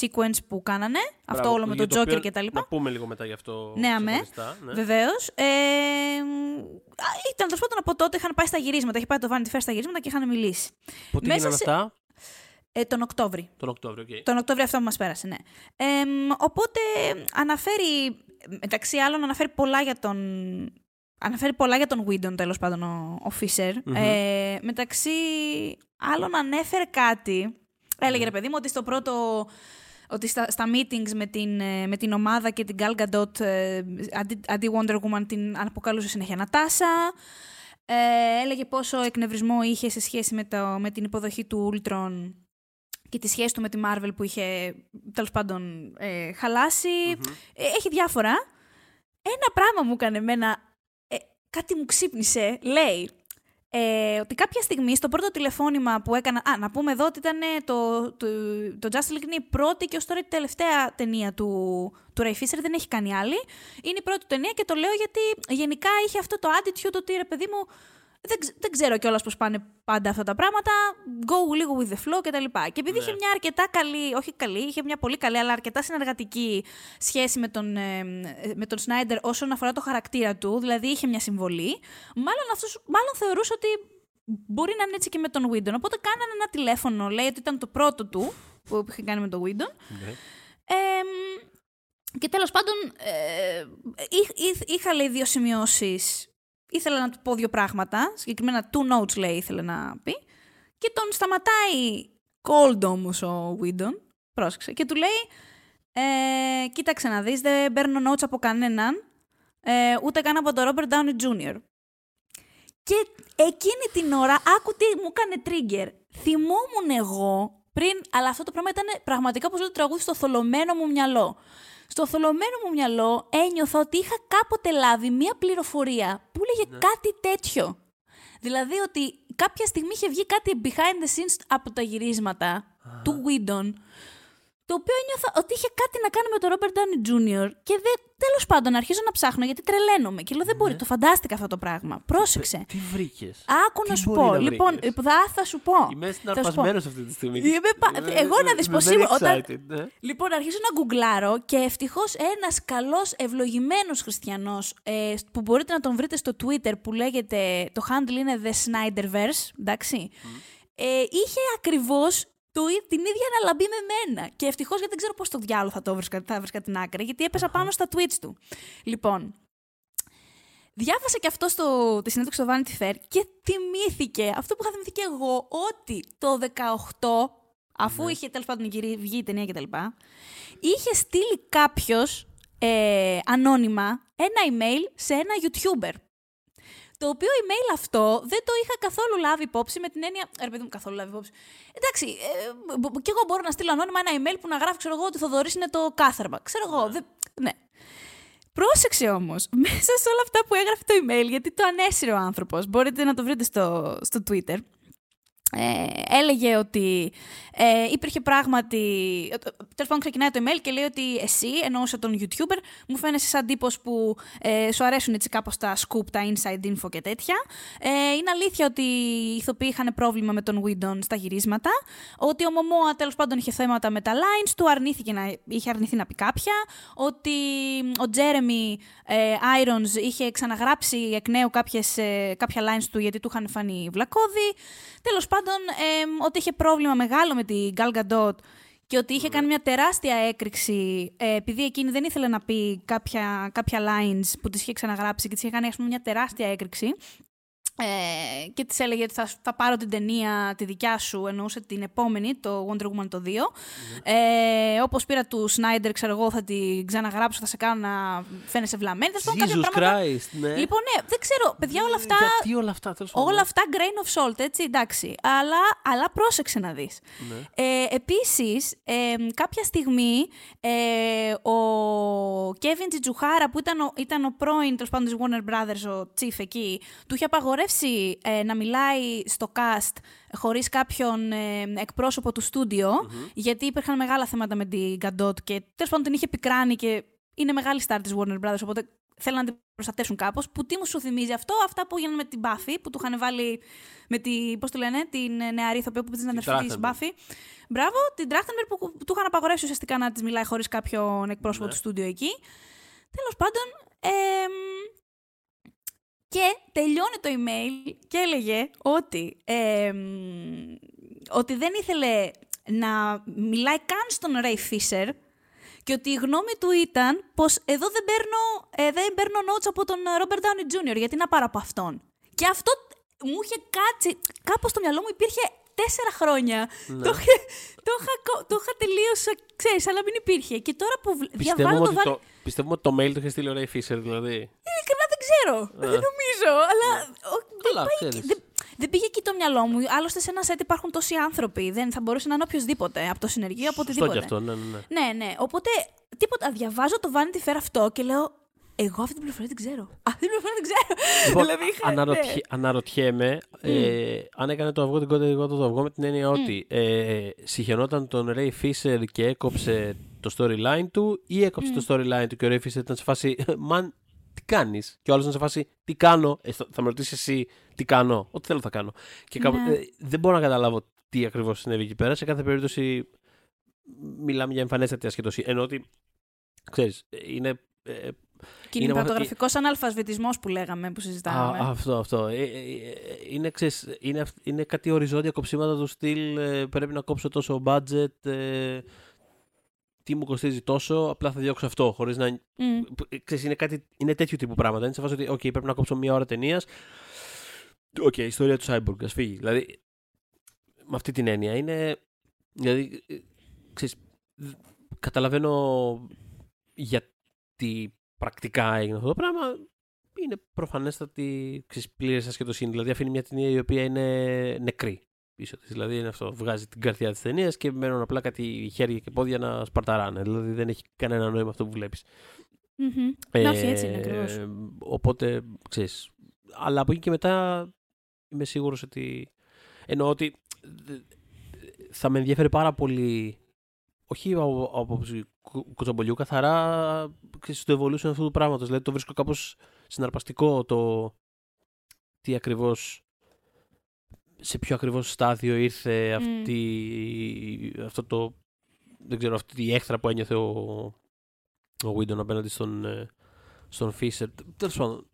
B: sequence που κάνανε. αυτό
C: Μπράβο,
B: όλο με
C: για
B: τον
C: το
B: Joker
C: οποίο
B: και τα λοιπά.
C: Να πούμε λίγο μετά γι' αυτό.
B: Ναι, αμέ.
C: ξεχωριστά, ναι.
B: Βεβαίως. Ε, α, ήταν τέλος πάντων από τότε είχαν πάει στα γυρίσματα. Είχε πάει το Vanity Fair στα γυρίσματα και είχαν μιλήσει.
C: Πότε
B: Μέσα
C: γίνανε
B: σε-
C: αυτά,
B: Ε, τον Οκτώβρη.
C: τον Οκτώβριο, οκέι.
B: Τον Οκτώβριο αυτό που μας πέρασε, ναι. Ε, μ, οπότε αναφέρει, μεταξύ άλλων αναφέρει πολλά για τον... Αναφέρει πολλά για τον Whedon, τέλος πάντων, ο, ο Fisher.
C: Μμμ.
B: Ε, μεταξύ άλλων ανέφερε κάτι. Έλεγε, ρε παιδί μου, ότι στο πρώτο... Ότι στα, στα meetings με την, ε, με την ομάδα και την Gal Gadot, ε, αντί, αντί Wonder Woman την αποκαλούσε συνέχεια Νατάσα. Ε, έλεγε πόσο εκνευρισμό είχε σε σχέση με, το, με την υποδοχή του Ultron και τη σχέση του με τη Marvel που είχε τέλος πάντων ε, χαλάσει. Ε, έχει διάφορα. Ένα πράγμα μου έκανε εμένα, ε, κάτι μου ξύπνησε, λέει, ε, ότι κάποια στιγμή στο πρώτο τηλεφώνημα που έκανα, α, να πούμε εδώ ότι ήταν ε, το, το, το Justice League είναι η πρώτη και ως τώρα η τελευταία ταινία του, του Ray Fisher, δεν έχει κάνει άλλη. Είναι η πρώτη του ταινία και το λέω γιατί γενικά είχε αυτό το attitude ότι ρε παιδί μου, δεν, ξ- δεν ξέρω κιόλας πώς πάνε πάντα αυτά τα πράγματα. Go λίγο with the flow κτλ. Και επειδή είχε μια αρκετά καλή, όχι καλή, είχε μια πολύ καλή, αλλά αρκετά συνεργατική σχέση με τον, ε, με τον Σνάιντερ όσον αφορά το χαρακτήρα του, δηλαδή είχε μια συμβολή, μάλλον, αυτός, μάλλον θεωρούσε ότι μπορεί να είναι έτσι και με τον Whedon. Οπότε κάνανε ένα τηλέφωνο, λέει ότι ήταν το πρώτο του που είχε κάνει με τον Whedon.
C: Ναι.
B: Εμ, και τέλος πάντων, ε, είχ- είχ- είχα λέει δύο σημειώσεις. Ήθελα να του πω δύο πράγματα. Συγκεκριμένα two notes λέει ήθελε να πει. Και τον σταματάει cold όμως ο Whedon. Πρόσεξε. Και του λέει, ε, κοίταξε να δεις, δεν παίρνω notes από κανέναν. Ε, ούτε καν από τον Robert Downey Jr. Και εκείνη την ώρα, άκου τι μου έκανε trigger. Θυμόμουν εγώ πριν, αλλά αυτό το πράγμα ήταν πραγματικά όπως λέω το τραγούδι στο θολωμένο μου μυαλό. Στο θολωμένο μου μυαλό ένιωθα ότι είχα κάποτε λάβει μία πληροφορία που έλεγε κάτι τέτοιο. Δηλαδή ότι κάποια στιγμή είχε βγει κάτι behind the scenes από τα γυρίσματα του Whedon το οποίο ένιωθα ότι είχε κάτι να κάνει με τον Robert Downey Jr. και τέλος πάντων αρχίζω να ψάχνω γιατί τρελαίνομαι. Και λέω δεν μπορεί, ναι. το φαντάστηκα αυτό το πράγμα. Πρόσεξε.
C: Τι βρήκες;
B: Άκου να σου πω. λοιπόν, θα, θα σου πω.
C: Είμαι συναρπασμένος αυτή τη στιγμή.
B: Εγώ να δεις πως είμαι. Όταν... Ναι. Λοιπόν, αρχίζω να γκουγκλάρω και ευτυχώς ένας καλός ευλογημένος χριστιανός ε, που μπορείτε να τον βρείτε στο Twitter που λέγεται. Το handle είναι The Snyderverse, εντάξει. Ε, είχε ακριβώς το, την ίδια αναλαμπή με μένα. Και ευτυχώς γιατί δεν ξέρω πώς το διάλογο θα το βρίσκα, θα βρίσκα την άκρη, γιατί έπεσα πάνω στα tweets του. Λοιπόν, διάβασα και αυτό στο, τη συνέντευξη στο Vanity Fair και θυμήθηκε αυτό που είχα θυμηθεί και εγώ, ότι το 18, αφού ναι. είχε τέλος πάντων βγει η ταινία κτλ., είχε στείλει κάποιος ε, ανώνυμα ένα email σε ένα YouTuber το οποίο email αυτό δεν το είχα καθόλου λάβει υπόψη με την έννοια. Ρε παιδί μου, καθόλου λάβει υπόψη. Εντάξει, ε, και εγώ μπορώ να στείλω ανώνυμα ένα email που να γράφει, ξέρω εγώ, ότι ο Θοδωρής είναι το κάθαρμα. Ξέρω εγώ. Ναι. ναι. Πρόσεξε όμως, μέσα σε όλα αυτά που έγραφε το email, γιατί το ανέσυρε ο άνθρωπος, μπορείτε να το βρείτε στο, στο Twitter. Ε, έλεγε ότι ε, υπήρχε πράγματι. Ε, Τέλος πάντων, ξεκινάει το email και λέει ότι εσύ, εννοούσε τον YouTuber, μου φαίνεσαι σαν τύπος που ε, σου αρέσουν έτσι κάπως τα scoop, τα inside info και τέτοια. Ε, είναι αλήθεια ότι οι ηθοποιοί είχαν πρόβλημα με τον Windon στα γυρίσματα. Ότι ο Μωμόα τέλος πάντων είχε θέματα με τα lines του, αρνήθηκε να, είχε αρνηθεί να πει κάποια. Ότι ο Jeremy ε, Irons είχε ξαναγράψει εκ νέου κάποιες, ε, κάποια lines του γιατί του είχαν φανεί βλακώδη. Τέλος πάντων, ε, ότι είχε πρόβλημα μεγάλο με την Gal Gadot και ότι είχε κάνει μια τεράστια έκρηξη ε, επειδή εκείνη δεν ήθελε να πει κάποια, κάποια lines που τις είχε ξαναγράψει και της είχε κάνει ας πούμε, μια τεράστια έκρηξη ε, και της έλεγε ότι θα, θα πάρω την ταινία τη δικιά σου, εννοούσε την επόμενη, το Wonder Woman το 2. Mm-hmm. Ε, Όπως πήρα του Snyder, ξέρω εγώ, θα την ξαναγράψω, θα σε κάνω να φαίνεσαι βλαμμένη.
C: Jesus Christ, ναι.
B: Λοιπόν, ναι, δεν ξέρω, παιδιά, όλα αυτά.
C: Γιατί όλα αυτά, τέλος
B: Όλα αυτά grain of salt, έτσι, εντάξει. Αλλά, αλλά πρόσεξε να δεις. Ναι. Ε, Επίσης, ε, κάποια στιγμή ε, ο Kevin Τζιτζουχάρα, που ήταν ο, ήταν ο πρώην τέλος πάντων της Warner Brothers, ο Chief εκεί, του είχε απαγορεύσει ε, να μιλάει στο cast χωρίς κάποιον ε, εκπρόσωπο του στουντιο γιατί υπήρχαν μεγάλα θέματα με την Γκαντότ και τέλος πάντων την είχε πικράνει και είναι μεγάλη star της Warner Brothers, οπότε θέλουν να την προστατεύσουν κάπως. Που τι μου σου θυμίζει αυτό, αυτά που έγιναν με την Buffy, που του είχαν βάλει με τη, πώς το λένε, την νεαρή ηθοποιό που πήγε να αδερφή της Buffy. Μπράβο, την Τράχτενμπερ που, που του είχαν απαγορεύσει ουσιαστικά να της μιλάει χωρίς κάποιον εκπρόσωπο ναι. του στούντιο εκεί. Τέλος πάντων, ε, και τελειώνει το email και έλεγε ότι, ότι δεν ήθελε να μιλάει καν στον Ray Fisher και ότι η γνώμη του ήταν πως εδώ δεν παίρνω, ε, δεν παίρνω notes από τον Robert Downey Jr. γιατί να πάρω από αυτόν. Και αυτό μου είχε κάτσει, κάπως στο μυαλό μου υπήρχε τέσσερα χρόνια. Ναι. Το, το, είχα, το είχα τελείως, ξέρεις, αλλά μην υπήρχε. Και τώρα που διαβάζω το... το...
C: Πιστεύουμε ότι το mail του είχε στείλει ο Ray Fisher, δηλαδή.
B: Ειλικρινά δεν ξέρω. Δεν νομίζω. Αλλά. Ναι. Δεν, δεν πήγε εκεί το μυαλό μου. Άλλωστε σε ένα σετ υπάρχουν τόσοι άνθρωποι. Δεν θα μπορούσε να είναι οποιοδήποτε από το συνεργείο, από οτιδήποτε.
C: και αυτό, ναι, ναι, ναι.
B: Ναι, ναι. Οπότε τίποτα. Διαβάζω το Vanity Fair αυτό και λέω. Εγώ αυτή την πληροφορία δεν ξέρω. Αυτή την πληροφορία δεν ξέρω.
C: Λοιπόν, δηλαδή, είχα, αναρωτιέ, ναι. Αναρωτιέμαι mm. ε, αν έκανε το αυγό την κότα εγώ το αυγό με την έννοια mm. ότι ε, συγχαινόταν τον Ray Fisher και έκοψε το storyline του ή έκοψε mm. το storyline του και ο Ray Fisher ήταν σε φάση «Μαν, τι κάνεις. Και ο άλλος ήταν σε φάση τι κάνω. Ε, θα με ρωτήσεις εσύ τι κάνω. Ό,τι θέλω θα κάνω. Και ναι. ε, δεν μπορώ να καταλάβω τι ακριβώς συνέβη εκεί πέρα. Σε κάθε περίπτωση μιλάμε για εμφανέστατη ασχετοσύνη. Ενώ ότι, ξέρεις, είναι... Ε,
B: Κινηματογραφικό είναι... αναλφασβητισμό που λέγαμε, που συζητάμε.
C: Α, αυτό, αυτό. Ε, ε, είναι, ξέρεις, είναι, είναι κάτι οριζόντια κοψίματα του στυλ. πρέπει να κόψω τόσο budget τι μου κοστίζει τόσο, απλά θα διώξω αυτό. Χωρίς να. Mm. Ξέρεις, είναι, κάτι, είναι τέτοιο τύπου πράγματα. Είναι σε φάση ότι okay, πρέπει να κόψω μία ώρα ταινίας. Οκέι, okay, ιστορία του Cyborg, ας φύγει. Δηλαδή, με αυτή την έννοια είναι. Δηλαδή, ξέρεις, καταλαβαίνω γιατί πρακτικά έγινε αυτό το πράγμα. Είναι προφανέστατη πλήρη ασχετοσύνη. Δηλαδή, αφήνει μια ταινία η οποία είναι νεκρή πίσω της. Δηλαδή είναι αυτό. Βγάζει την καρδιά της ταινίας και μένουν απλά κάτι χέρια και πόδια να σπαρταράνε. Δηλαδή δεν έχει κανένα νόημα αυτό που βλέπεις.
B: Mm-hmm. Ε, όχι, έτσι είναι ακριβώς.
C: Οπότε ξέρεις. Αλλά από εκεί και μετά είμαι σίγουρος ότι. Εννοώ ότι θα με ενδιαφέρει πάρα πολύ όχι από άποψη κοτσομπολιού, καθαρά στο evolution αυτού του πράγματος. Δηλαδή το βρίσκω κάπως συναρπαστικό το τι ακριβώς σε ποιο ακριβώς στάδιο ήρθε αυτή, αυτό το δεν ξέρω, αυτή η έχθρα που ένιωθε ο, ο Windon απέναντι στον, ε, στον Fisher. Τέλος πάντων,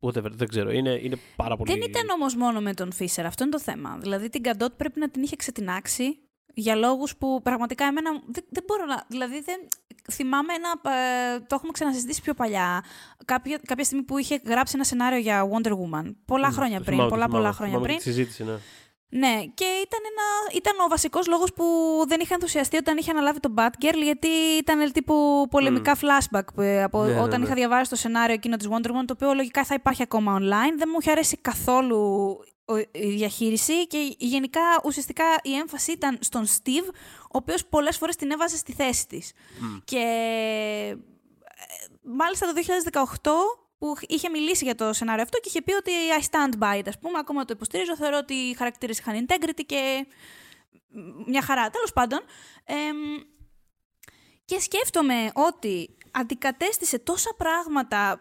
C: whatever, δεν ξέρω. Είναι, είναι πάρα πολύ.
B: Δεν ήταν όμως μόνο με τον Fisher, αυτό είναι το θέμα. Δηλαδή την Καντότ πρέπει να την είχε ξετινάξει για λόγους που πραγματικά εμένα δεν, δεν μπορώ να... Δηλαδή δεν, θυμάμαι ένα... Ε, το έχουμε ξανασυζητήσει πιο παλιά. Κάποια, κάποια στιγμή που είχε γράψει ένα σενάριο για Wonder Woman. Πολλά χρόνια πριν.
C: Θυμάμαι,
B: πολλά,
C: θυμάμαι,
B: πολλά χρόνια
C: θυμάμαι
B: πριν.
C: τη συζήτηση, ναι.
B: Ναι, και ήταν, ένα, ήταν ο βασικός λόγος που δεν είχα ενθουσιαστεί όταν είχε αναλάβει τον Batgirl, γιατί ήταν τύπου πολεμικά flashback που, ε, από,
C: Ναι, ναι,
B: όταν
C: ναι.
B: είχα διαβάσει το σενάριο εκείνο της Wonder Woman, το οποίο λογικά θα υπάρχει ακόμα online. Δεν μου είχε αρέσει καθόλου ο- η διαχείριση και γενικά ουσιαστικά η έμφαση ήταν στον Steve, ο οποίος πολλές φορές την έβαζε στη θέση της. Και ε, μάλιστα το 2018 που είχε μιλήσει για το σενάριο αυτό και είχε πει ότι I stand by it, ας πούμε, ακόμα το υποστηρίζω, θεωρώ ότι οι χαρακτήρες είχαν integrity και μια χαρά. Τέλος πάντων, εμ, και σκέφτομαι ότι αντικατέστησε τόσα πράγματα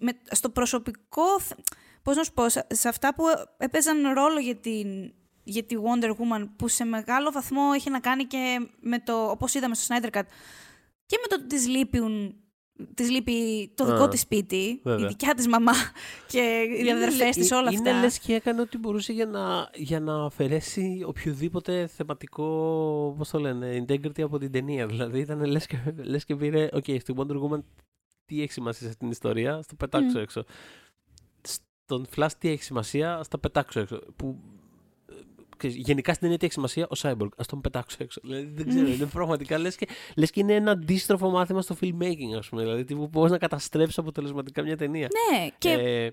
B: με- στο προσωπικό, θ- πώς να σου πω, σε σε αυτά που έπαιζαν ρόλο για, την, για τη Wonder Woman, που σε μεγάλο βαθμό έχει να κάνει και με το, όπως είδαμε στο Snyder Cut, και με το ότι της λείπουν της λείπει το δικό
C: Α,
B: της σπίτι,
C: βέβαια.
B: η δικιά της μαμά και οι αδερφές της, όλα
C: είναι
B: αυτά.
C: λες και έκανε ό,τι μπορούσε για να, για να αφαιρέσει οποιοδήποτε θεματικό, πώς το λένε, integrity από την ταινία. Δηλαδή ήταν λες και, λες και πήρε, οκέι, στη Wonder Woman τι έχει σημασία σε αυτήν την ιστορία, θα το πετάξω
B: Μμ.
C: έξω. Στον Flash τι έχει σημασία, θα τα πετάξω έξω. Που, ε, ξέρεις, γενικά στην ταινία τι έχει σημασία, ο Cyborg. Θα τον πετάξω έξω. Δηλαδή, δεν ξέρω, είναι πραγματικά λες και, λες και είναι ένα αντίστροφο μάθημα στο filmmaking, ας πούμε. Δηλαδή, πώς να καταστρέψεις αποτελεσματικά μια ταινία.
B: Ναι, και
C: Ε,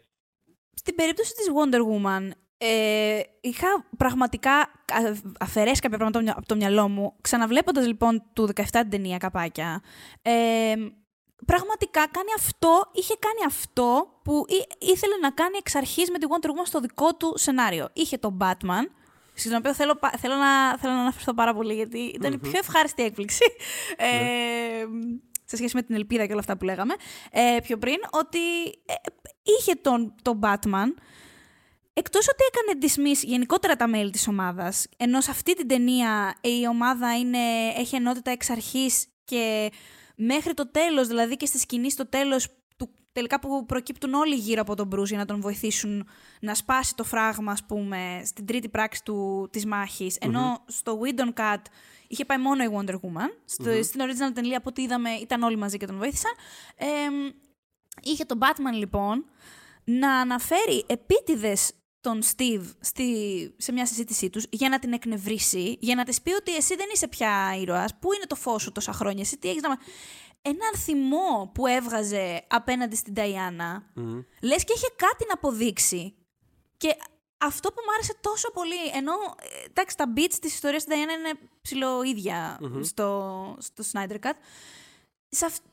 B: Στην περίπτωση της Wonder Woman, ε, είχα πραγματικά α- αφαιρέσεις κάποια πράγματα από το μυα- από το μυαλό μου. Ξαναβλέποντας λοιπόν του 17 την ταινία καπάκια, ε, πραγματικά κάνει αυτό, είχε κάνει αυτό που ή- ήθελε να κάνει εξ αρχής με τη Wonder Woman στο δικό του σενάριο. Είχε τον Batman, στον οποίο θέλω, πα- θέλω, να, θέλω να αναφερθώ πάρα πολύ, γιατί ήταν η πιο ευχάριστη έκπληξη. Ε, σε σχέση με την ελπίδα και όλα αυτά που λέγαμε ε, πιο πριν, ότι ε, είχε τον, τον Batman, εκτός ότι έκανε dismiss γενικότερα τα μέλη της ομάδας, ενώ σε αυτή την ταινία η ομάδα είναι, έχει ενότητα εξ αρχής και μέχρι το τέλος, δηλαδή και στη σκηνή στο τέλος, του, τελικά που προκύπτουν όλοι γύρω από τον Bruce για να τον βοηθήσουν να σπάσει το φράγμα, ας πούμε, στην τρίτη πράξη του, της μάχης, ενώ στο Windon Cut είχε πάει μόνο η Wonder Woman, στο, στην original ταινία από ό,τι είδαμε ήταν όλοι μαζί και τον βοήθησαν. Εμ, είχε τον Batman λοιπόν να αναφέρει επίτηδες τον Steve στη, σε μια συζήτησή τους για να την εκνευρίσει, για να της πει ότι εσύ δεν είσαι πια ήρωας, πού είναι το φως σου τόσα χρόνια, εσύ τι έχεις να... μα-» Έναν θυμό που έβγαζε απέναντι στην Ταϊάννα,
C: μμ.
B: λες και είχε κάτι να αποδείξει. Και αυτό που μου άρεσε τόσο πολύ, ενώ ε, εντάξει, τα beats της ιστορίας της Diana είναι ψηλοίδια στο, στο Snyder Cut, σε αυ-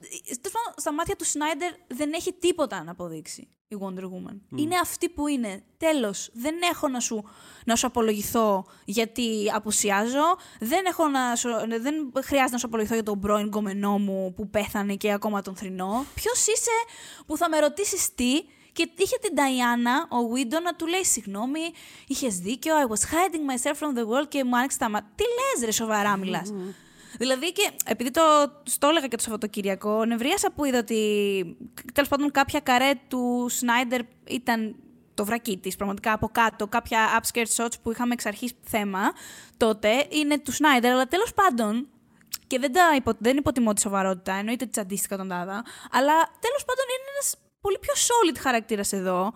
B: τέλος πάντων, στα μάτια του Σνάιντερ δεν έχει τίποτα να αποδείξει η Wonder Woman. Είναι αυτή που είναι. Τέλος. Δεν έχω να σου, να σου απολογηθώ γιατί απουσιάζω. Δεν, έχω να σου, δεν χρειάζεται να σου απολογηθώ για τον πρώην γκομενό μου που πέθανε και ακόμα τον θρυνώ. Ποιος είσαι που θα με ρωτήσεις τι; Και είχε την Νταϊάννα, ο Βίντο, να του λέει συγγνώμη, είχες δίκιο, I was hiding myself from the world και μου άνοιξε τα μάτια. Τι λες ρε, σοβαρά μιλάς. Δηλαδή και επειδή το στο έλεγα και το Σαββατοκύριακο, νευρίασα που είδα ότι τέλος πάντων κάποια καρέ του Σνάιντερ ήταν το βρακί της, πραγματικά από κάτω. Κάποια upskirt shots που είχαμε εξ αρχής θέμα τότε είναι του Σνάιντερ, αλλά τέλος πάντων. Και δεν, τα υπο, δεν υποτιμώ τη σοβαρότητα, εννοείται ότι τσαντίστηκα τον Τάδα. Αλλά τέλος πάντων είναι ένας πολύ πιο solid χαρακτήρας εδώ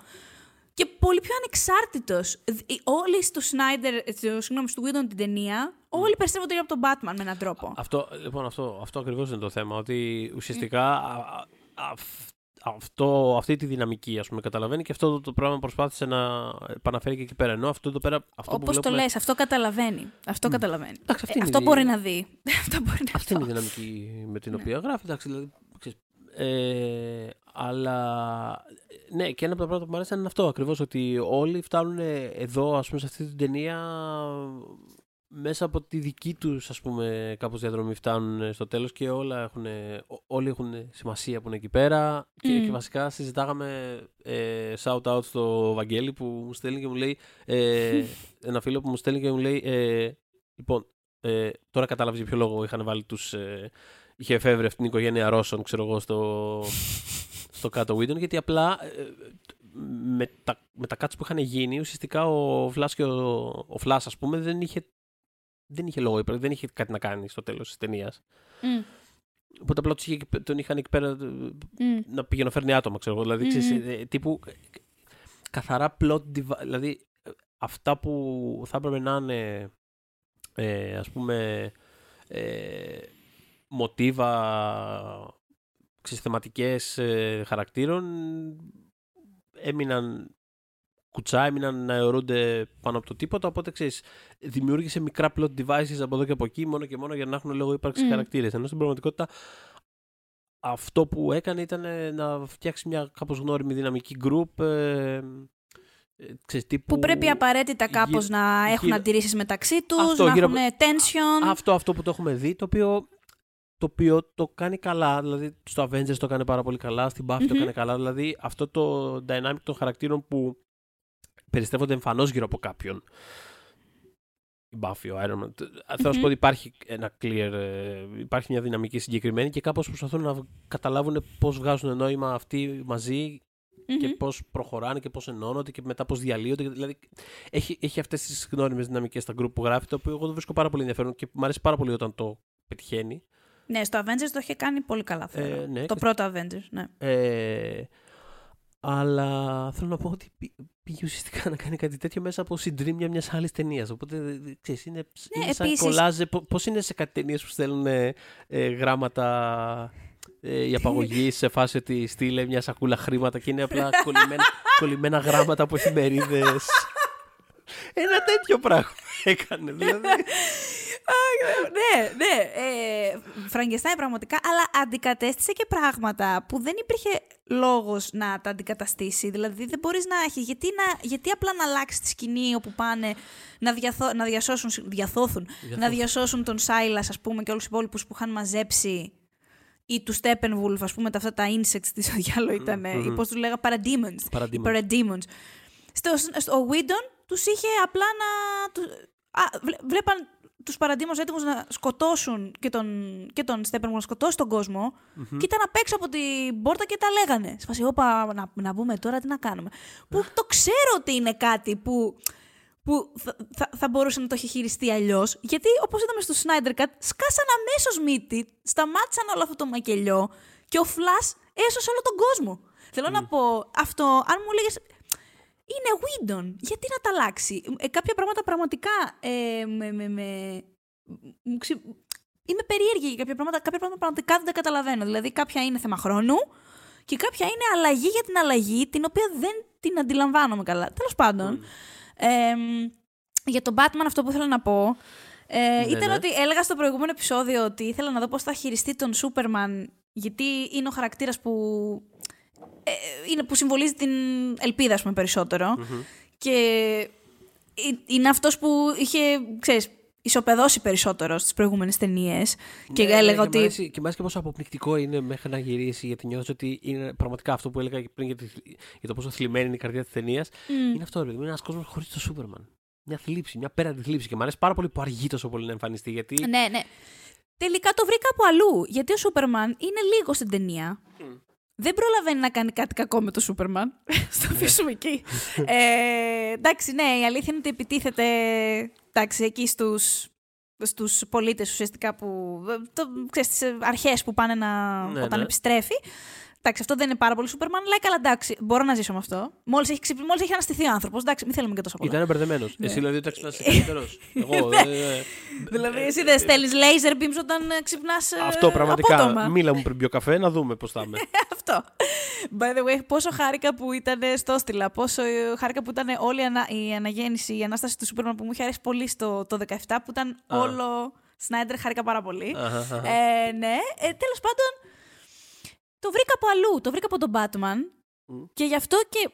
B: και πολύ πιο ανεξάρτητος. Όλοι στο Σνάιντερ, συγγνώμη, στο Whedon την ταινία, όλοι περισσεύονται από τον Batman με έναν τρόπο.
C: Αυτό, λοιπόν, αυτό, αυτό ακριβώς είναι το θέμα. Ότι ουσιαστικά α, α, αυ- αυτό, αυτή τη δυναμική ας πούμε, καταλαβαίνει και αυτό το, το πράγμα προσπάθησε να επαναφέρει και εκεί πέρα. Ενώ αυτό εδώ πέρα. Αυτό που
B: Όπως το
C: βλέπουμε,
B: λες, αυτό καταλαβαίνει. Αυτό καταλαβαίνει.
C: Εντάξει, αυτή
B: Ε,
C: είναι
B: αυτό
C: η-
B: μπορεί να δει. αυτό μπορεί να
C: Αυτή είναι η δυναμική με την οποία γράφει. Εντάξει, δηλαδή, ξέρεις, ε, αλλά ναι, και ένα από τα πράγματα που μου άρεσαν είναι αυτό ακριβώς. Ότι όλοι φτάνουν εδώ, ας πούμε, σε αυτή την ταινία μέσα από τη δική τους ας πούμε κάπως διαδρομή φτάνουν στο τέλος και όλα έχουν, όλοι έχουν σημασία που είναι εκεί πέρα. Και, και βασικά συζητάγαμε ε, shout out στο Βαγγέλη που μου στέλνει και μου λέει ε, ένα φίλο που μου στέλνει και μου λέει ε, λοιπόν ε, τώρα κατάλαβες για ποιο λόγο είχαν βάλει τους ε, είχε εφεύρει αυτήν την οικογένεια Ρώσων ξέρω εγώ στο, στο κάτω Whedon γιατί απλά ε, με τα, με τα cuts που είχαν γίνει ουσιαστικά ο Φλάς και ο, ο Φλάς ας πούμε δεν είχε δεν είχε λόγο, δεν είχε κάτι να κάνει στο τέλος της ταινίας. Mm. Οπότε απλά τον είχαν εκεί πέρα mm. να πηγαίνει να φέρνει άτομα, ξέρω εγώ. Δηλαδή, mm-hmm. τύπου καθαρά plot Δηλαδή, αυτά που θα έπρεπε να είναι, ε, ας πούμε, ε, μοτίβα θεματικές ε, χαρακτήρων έμειναν κουτσά, έμειναν να αιωρούνται πάνω από το τίποτα. Οπότε ξέρεις, δημιούργησε μικρά plot devices από εδώ και από εκεί, μόνο και μόνο για να έχουν λόγο ύπαρξης mm. χαρακτήρες. Ενώ στην πραγματικότητα αυτό που έκανε ήταν να φτιάξει μια κάπως γνώριμη δυναμική group. Ε, ε ξέρεις, τύπου...
B: Που πρέπει απαραίτητα κάπως να έχουν γύρω... αντιρρήσεις μεταξύ τους, να έχουν tension.
C: Αυτό, αυτό που το έχουμε δει, το οποίο το οποίο το κάνει καλά. Δηλαδή στο Avengers το κάνει πάρα πολύ καλά, στην Buffy το κάνει καλά. Δηλαδή αυτό το dynamic των χαρακτήρων που περιστρέφονται εμφανώς γύρω από κάποιον. Η Buffy, ο Iron Man. Θέλω να σου πω ότι υπάρχει ένα clear, ε, υπάρχει μια δυναμική συγκεκριμένη και κάπως προσπαθούν να καταλάβουν πώς βγάζουν νόημα αυτοί μαζί και πώς προχωράνε και πώς ενώνονται και μετά πώς διαλύονται. Δηλαδή έχει, έχει αυτές τις γνώριμες δυναμικές στα group που γράφει, το οποίο εγώ το βρίσκω πάρα πολύ ενδιαφέρον και μου αρέσει πάρα πολύ όταν το πετυχαίνει.
B: Ναι, στο Avengers το είχε κάνει πολύ καλά. Ε, ναι, το πρώτο Avengers, ναι.
C: Ε, αλλά θέλω να πω ότι πήγε ουσιαστικά να κάνει κάτι τέτοιο μέσα από συντρίμια μιας άλλης ταινίας. Οπότε ξέρεις, είναι, ναι, είναι σαν κολλάζε. Πώς είναι σε κάτι ταινίες που στέλνουν ε, γράμματα ε, η απαγωγή σε φάση ότι στείλε μια σακούλα χρήματα και είναι απλά κολλημένα, κολλημένα γράμματα από εφημερίδες. Ένα τέτοιο πράγμα έκανε. Δηλαδή
B: ναι, ναι. Ε, Φραγκεστάιν πραγματικά, αλλά αντικατέστησε και πράγματα που δεν υπήρχε λόγος να τα αντικαταστήσει. Δηλαδή δεν μπορείς να έχει. Γιατί, να, γιατί απλά να αλλάξει τη σκηνή όπου πάνε να, διαθώ, να διασώσουν, διαθώθουν, να διασώσουν τον Σάιλας, ας πούμε, και όλους τους υπόλοιπους που είχαν μαζέψει ή τους Steppenwolf, ας πούμε, τα αυτά τα insects της ο διάλο ήταν. Mm-hmm. ή πώς τους λέγα, parademons. Parademons. Στο, στο Widon τους είχε απλά να. Α, βλέπαν τους παραντήμου έτοιμους να σκοτώσουν και τον, και τον Στέπερμ να σκοτώσει τον κόσμο mm-hmm. και ήταν απ' έξω από την πόρτα και τα λέγανε. Σπασί, όπα, να, να μπούμε τώρα, τι να κάνουμε. που το ξέρω ότι είναι κάτι που, που θα, θα, θα μπορούσε να το έχει χειριστεί αλλιώς. Γιατί όπως είδαμε στο Snyder Cut, σκάσαν αμέσως μύτη, σταμάτησαν όλο αυτό το μακελιό και ο Flash έσωσε όλο τον κόσμο. Θέλω να πω, αυτό, αν μου έλεγε είναι Windon. Γιατί να τα αλλάξει; Ε, κάποια πράγματα πραγματικά ε, με, με, με, είμαι περίεργη για κάποια πράγματα. Κάποια πράγματα πραγματικά δεν τα καταλαβαίνω. Δηλαδή, κάποια είναι θέμα χρόνου και κάποια είναι αλλαγή για την αλλαγή, την οποία δεν την αντιλαμβάνομαι καλά. Τέλος πάντων. Ε, για τον Batman, αυτό που ήθελα να πω. Ε, ναι, ήταν ναι. ότι έλεγα στο προηγούμενο επεισόδιο ότι ήθελα να δω πώς θα χειριστεί τον Σούπερμαν γιατί είναι ο χαρακτήρας που ε, είναι που συμβολίζει την ελπίδα, ας πούμε, περισσότερο. Και είναι αυτός που είχε, ξέρεις, ισοπεδώσει περισσότερο στις προηγούμενες ταινίες. και ναι, ναι έλεγα ότι.
C: Και μάλιστα και πόσο αποπνικτικό είναι μέχρι να γυρίσει, γιατί νιώθω ότι είναι πραγματικά αυτό που έλεγα πριν για, για το πόσο θλιμμένη είναι η καρδιά της ταινίας. Είναι αυτό, δηλαδή. Είναι ένας κόσμος χωρίς το Σούπερμαν. Μια θλίψη, μια πέραντη θλίψη. Και μου αρέσει πάρα πολύ που αργεί τόσο πολύ να εμφανιστεί. Γιατί...
B: Ναι, ναι. Τελικά το βρήκα από αλλού. Γιατί ο Σούπερμαν είναι λίγο στην ταινία δεν προλαβαίνει να κάνει κάτι κακό με το Σούπερμαν. Στο ναι. αφήσουμε εκεί. ε, εντάξει, ναι, η αλήθεια είναι ότι επιτίθεται εντάξει, εκεί στους, στους πολίτες ουσιαστικά που, το, ξέρεις, τις αρχές που πάνε να, ναι, όταν ναι. επιστρέφει. Εντάξει, αυτό δεν είναι πάρα πολύ Σούπερμαν, αλλά καλά, εντάξει, μπορώ να ζήσω με αυτό. Μόλις έχει, ξυπ... μόλις έχει αναστηθεί ο άνθρωπος, εντάξει, μην θέλουμε και τόσο πολύ.
C: Ήταν μπερδεμένος. Ναι. Εσύ δηλαδή όταν ξυπνάς καλύτερος. Εγώ.
B: Ναι. Ε, ε, δηλαδή, εσύ δεν στέλνεις laser beams όταν ε, ξυπνάς.
C: Αυτό πραγματικά. Απότομα. Μίλα μου πριν πιω καφέ, να δούμε πώς θα είμαι.
B: αυτό. By the way, πόσο χάρηκα που ήταν στο στυλα, πόσο χάρηκα που ήταν όλη η αναγέννηση, η ανάσταση του Σούπερμαν που μου είχε αρέσει πολύ στο το 17, που ήταν όλο. Σνάιντερ, χάρηκα πάρα πολύ. Ε, ναι, τέλος πάντων. Το βρήκα από αλλού. Το βρήκα από τον Batman. Και γι' αυτό και.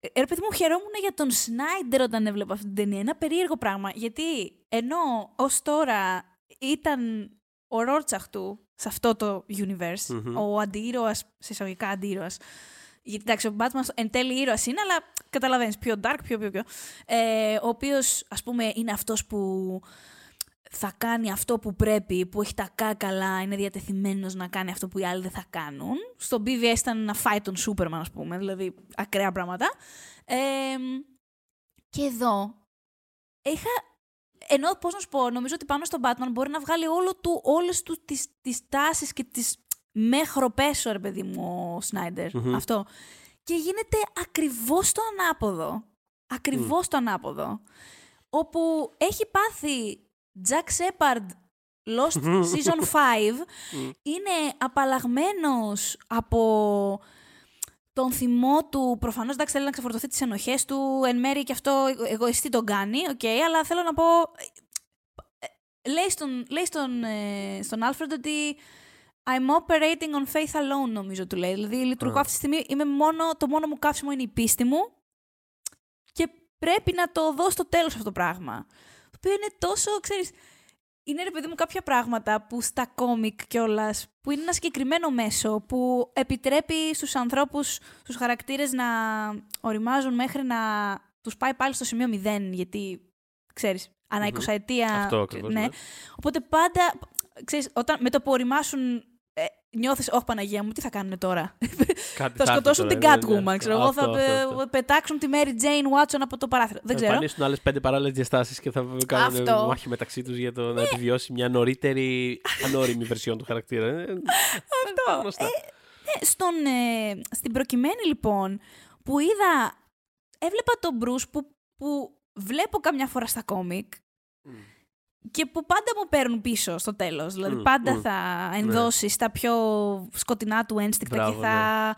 B: Ε, ρε παιδί μου, χαιρόμουν για τον Σνάιντερ όταν έβλεπα αυτή την ταινία. Ένα περίεργο πράγμα. Γιατί ενώ ως τώρα ήταν ο Ρόρτσαχ του σε αυτό το universe, ο αντίρωας, σε εισαγωγικά αντίρωας, γιατί εντάξει, ο Batman εν τέλει ήρωας είναι, αλλά καταλαβαίνεις, πιο dark, πιο πιο πιο. Ε, ο οποίος, ας πούμε, είναι αυτός που θα κάνει αυτό που πρέπει, που έχει τα κάκαλα, είναι διατεθειμένος να κάνει αυτό που οι άλλοι δεν θα κάνουν. Στο BVS ήταν να φάει τον Σούπερμαν, ας πούμε, δηλαδή ακραία πράγματα. Ε, και εδώ είχα... Ενώ, πώς να σου πω, νομίζω ότι πάνω στον Batman μπορεί να βγάλει όλο του, όλες του τις, τις τάσεις και τις μέχρι πέσω, ρε παιδί μου, ο σναιντερ Αυτό. Και γίνεται ακριβώς το ανάποδο. Ακριβώς το ανάποδο. Όπου έχει πάθει Jack Shepard Lost Season 5 είναι απαλλαγμένος από τον θυμό του. Προφανώς εντάξει θέλει να ξεφορτωθεί τις ενοχές του, εν μέρει και αυτό εγωιστή τον κάνει, οκέι, αλλά θέλω να πω... Ε, λέει στον, λέει στον, ε, στον Alfred ότι I'm operating on faith alone, νομίζω του λέει. Δηλαδή, λειτουργώ αυτή τη στιγμή, είμαι μόνο, το μόνο μου καύσιμο είναι η πίστη μου και πρέπει να το δω στο τέλος αυτό το πράγμα. Το οποίο είναι τόσο, ξέρεις, είναι ρε παιδί μου κάποια πράγματα που στα κόμικ κιόλας, που είναι ένα συγκεκριμένο μέσο που επιτρέπει στους ανθρώπους, στους χαρακτήρες να οριμάζουν μέχρι να τους πάει πάλι στο σημείο 0, γιατί, ξέρεις, ανά 20 ετία...
C: Αυτό ακριβώς,
B: ναι.
C: ναι.
B: Οπότε πάντα, ξέρεις, όταν, με το που οριμάσουν νιώθεις, Όχι, Παναγία μου, τι θα κάνουν τώρα;
C: Κάτι
B: θα σκοτώσουν την
C: τώρα, ναι, ναι.
B: Catwoman, ξέρω εγώ.
C: Αυτό,
B: Θα
C: αυτό,
B: πε-
C: αυτό.
B: πετάξουν τη Mary Jane Watson από το παράθυρο. Δεν
C: Θα
B: ξέρω.
C: εμφανίσουν άλλες πέντε παράλληλες διαστάσεις και θα κάνουν
B: Αυτό.
C: μάχη μεταξύ τους για το να επιβιώσει μια νωρίτερη ανώριμη βερσιόν του χαρακτήρα. Ε,
B: Αυτό.
C: γνωστά.
B: Ε, στον, ε, στην προκειμένη λοιπόν που είδα, έβλεπα τον Bruce που, που βλέπω καμιά φορά στα κόμικ και που πάντα μου παίρνουν πίσω στο τέλος. Δηλαδή
C: Μμ,
B: πάντα
C: μμ.
B: θα ενδώσεις στα πιο σκοτεινά του ένστικτα
C: Μπράβο,
B: και θα,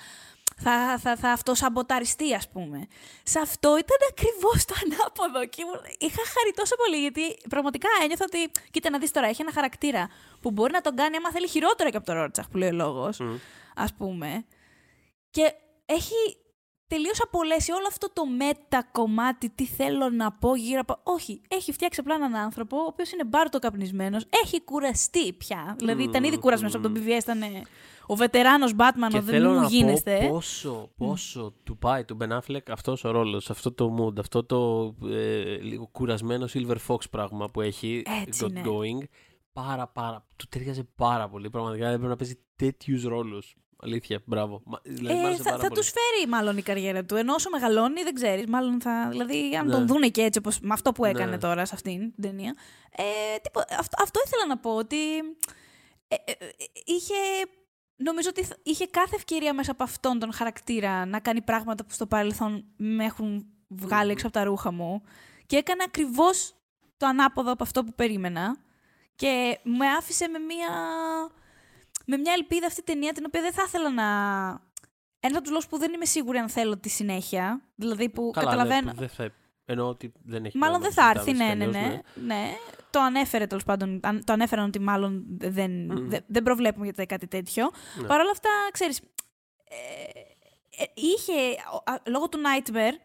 B: θα, θα, θα αυτοσαμποταριστεί ας πούμε. Σε αυτό ήταν ακριβώς το ανάποδο και ήμουν- είχα χαρεί τόσο πολύ γιατί πραγματικά ένιωθα ότι κοίτα να δεις τώρα έχει ένα χαρακτήρα που μπορεί να τον κάνει άμα θέλει χειρότερο και από τον Ρότσαχ που λέει ο λόγος
C: Μμ.
B: ας πούμε. Και έχει τελείω απολέσει όλο αυτό το μετα κομμάτι, τι θέλω να πω γύρω από. Όχι, έχει φτιάξει απλά έναν άνθρωπο, ο οποίος είναι μπάρτο καπνισμένος, έχει κουραστεί πια. Δηλαδή ήταν ήδη κουρασμένος από τον BVS, ήταν ε, ο βετεράνος Batman,
C: Και
B: ο δεν
C: θέλω
B: μου
C: να
B: γίνεστε.
C: πω πόσο, πόσο του πάει του Ben Affleck αυτός ο ρόλος, αυτό το mood, αυτό το ε, λίγο κουρασμένο Silver Fox πράγμα που έχει
B: Έτσι,
C: got
B: ναι.
C: going. Πάρα, πάρα, του ταιριάζει πάρα πολύ. Πραγματικά έπρεπε να παίζει τέτοιους ρόλους. Αλήθεια, μπράβο. Μα- Δηλαδή, μ'
B: Ε,
C: άρεσε
B: θα
C: πάρα
B: θα
C: πολύ.
B: τους φέρει μάλλον η καριέρα του. Ενώ όσο μεγαλώνει, δεν ξέρεις. Μάλλον θα. Δηλαδή, αν
C: Ναι.
B: τον δούνε και έτσι, όπως, με αυτό που έκανε
C: Ναι.
B: τώρα σε αυτήν την ταινία. Ε, τίπο- αυτό, αυτό ήθελα να πω. Ότι ε, ε, ε, είχε. Νομίζω ότι θ- είχε κάθε ευκαιρία μέσα από αυτόν τον χαρακτήρα να κάνει πράγματα που στο παρελθόν με έχουν βγάλει έξω από τα ρούχα μου. Και έκανε ακριβώς το ανάποδο από αυτό που περίμενα. Και με άφησε με μία με μια ελπίδα αυτή η ταινία την οποία δεν θα ήθελα να. Ένα από τους λόγους που δεν είμαι σίγουρη αν θέλω τη συνέχεια. Δηλαδή που
C: Καλά,
B: καταλαβαίνω.
C: Ναι, που δεν θα... Εννοώ ότι δεν έχει
B: Μάλλον
C: νόημα
B: δεν
C: να
B: θα έρθει, ναι,
C: συζητάμε
B: ναι,
C: έτσι κι
B: ναι,
C: αλλιώς,
B: ναι. Το ανέφερε τέλος πάντων. αν- Το ανέφεραν ότι μάλλον δεν,
C: Μμμ.
B: δεν, δεν προβλέπουμε για κάτι τέτοιο.
C: Ναι.
B: Παρ' όλα αυτά, ξέρεις. Ε, ε, είχε. ο- α, λόγω του Nightmare,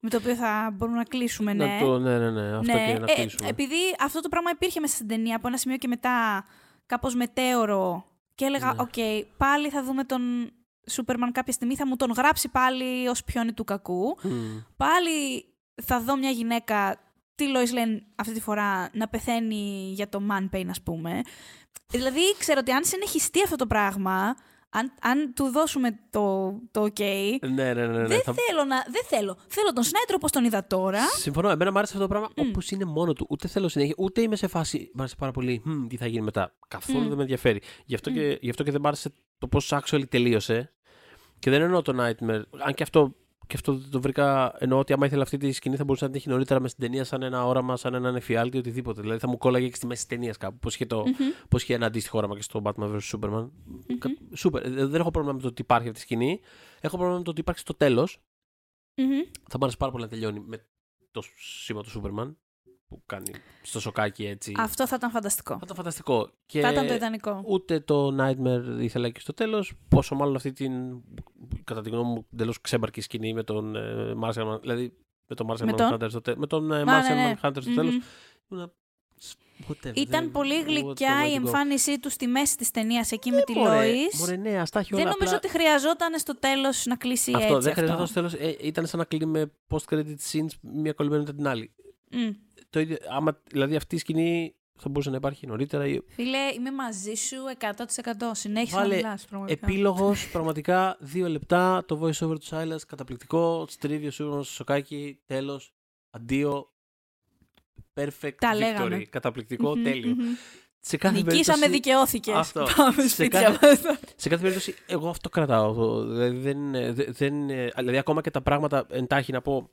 B: με το οποίο θα μπορούμε να κλείσουμε, ναι.
C: Να το, ναι, ναι, ναι, αυτό
B: Ναι,
C: και να
B: ε,
C: κλείσουμε.
B: επειδή αυτό το πράγμα υπήρχε μέσα στην ταινία από ένα σημείο και μετά κάπως μετέωρο και έλεγα,
C: Ναι.
B: οκέι, πάλι θα δούμε τον Σούπερμαν κάποια στιγμή, θα μου τον γράψει πάλι ως πιόνι του κακού.
C: Μμ.
B: Πάλι θα δω μια γυναίκα, τη Lois Lane αυτή τη φορά, να πεθαίνει για το man pain, ας πούμε. Δηλαδή, ξέρω ότι αν συνεχιστεί αυτό το πράγμα, αν, αν του δώσουμε το, το ok,
C: Ναι, ναι, ναι. ναι,
B: δεν
C: θα-
B: θέλω να... Δεν θέλω. Θέλω τον Σνάιντρο όπως τον είδα τώρα.
C: Συμφωνώ. Εμένα μου άρεσε αυτό το πράγμα όπως είναι μόνο του. Ούτε θέλω συνέχεια, ούτε είμαι σε φάση. Μ' άρεσε πάρα πολύ. «Μμ, τι θα γίνει μετά. Καθόλου
B: Μμ.
C: δεν με ενδιαφέρει. Γι' αυτό, και, γι' αυτό και δεν μ' άρεσε το πώς actually τελείωσε. Και δεν εννοώ το Nightmare. Αν και αυτό, και αυτό δεν το βρήκα. Εννοώ ότι άμα ήθελα αυτή τη σκηνή θα μπορούσε να την έχει νωρίτερα μες στην ταινία σαν ένα όραμα, σαν έναν εφιάλτη, οτιδήποτε. Δηλαδή θα μου κόλλαγε και στη μέση της ταινίας κάπου. Πώς είχε, το, πώς είχε ένα αντίστοιχο όραμα και στο Batman vs Superman. Κα- Σούπερ. Ε, Δεν έχω πρόβλημα με το ότι υπάρχει αυτή η σκηνή. Έχω πρόβλημα με το ότι υπάρχει στο τέλος.
B: Μμμ.
C: Θα μου άρεσε πάρα πολύ να τελειώνει με το σήμα του Σούπερμαν που κάνει στο σοκάκι έτσι.
B: Αυτό θα ήταν φανταστικό.
C: Θα ήταν φανταστικό. Και
B: Θα ήταν το ιδανικό.
C: ούτε το Nightmare ήθελα και στο τέλος. Πόσο μάλλον αυτή την, κατά τη γνώμη μου, εντελώς ξέμπαρκη σκηνή με τον ε, Martian Man- Δηλαδή με τον Martian
B: Με τον;
C: Manhunter στο τέλο. Με τον ε,
B: Μα,
C: Martian
B: ναι, ναι.
C: Manhunter στο
B: Μμμ.
C: τέλος. Ήμουν Whatever,
B: Ήταν
C: δεν-
B: πολύ
C: what
B: γλυκιά
C: way
B: η
C: to go.
B: εμφάνισή του στη μέση της ταινίας εκεί με τη
C: Μωρέ,
B: Λόις.
C: Μωρέ, ναι, ας τα έχει
B: Δεν
C: όλα.
B: νομίζω
C: απλά-
B: ότι χρειαζόταν στο τέλος να κλείσει
C: Αυτό
B: έτσι
C: δεν χρειαζόταν
B: αυτό.
C: στο τέλος. Ε, ήταν σαν να κλείνει με post-credit scenes μία κολλημένη μετά την άλλη.
B: Μμ.
C: Το ίδιο, άμα, δηλαδή αυτή η σκηνή θα μπορούσε να υπάρχει νωρίτερα. ή-
B: Φίλε, είμαι μαζί σου 100%. Συνέχισε
C: Βάλε
B: να μιλάς πραγματικά.
C: Επίλογος, πραγματικά, δύο λεπτά, το voice over του Silas, καταπληκτικό, στρίβει ο Σούργος στο σοκάκι, τέλος, αντίο, perfect
B: Τα
C: victory,
B: λέγαμε.
C: καταπληκτικό,
B: Μμμ,
C: τέλειο.
B: μμμ.
C: Σε κάθε
B: Νικήσαμε,
C: περίπτωση-
B: δικαιώθηκες.
C: Αυτό.
B: Πάμε
C: Σε
B: σπίτια
C: κάθε-
B: μας.
C: Σε κάθε περίπτωση, εγώ αυτό κρατάω. το- Δηλαδή, δεν, είναι- δε- δεν, είναι- δηλαδή, ακόμα και τα πράγματα, εντάχει να πω,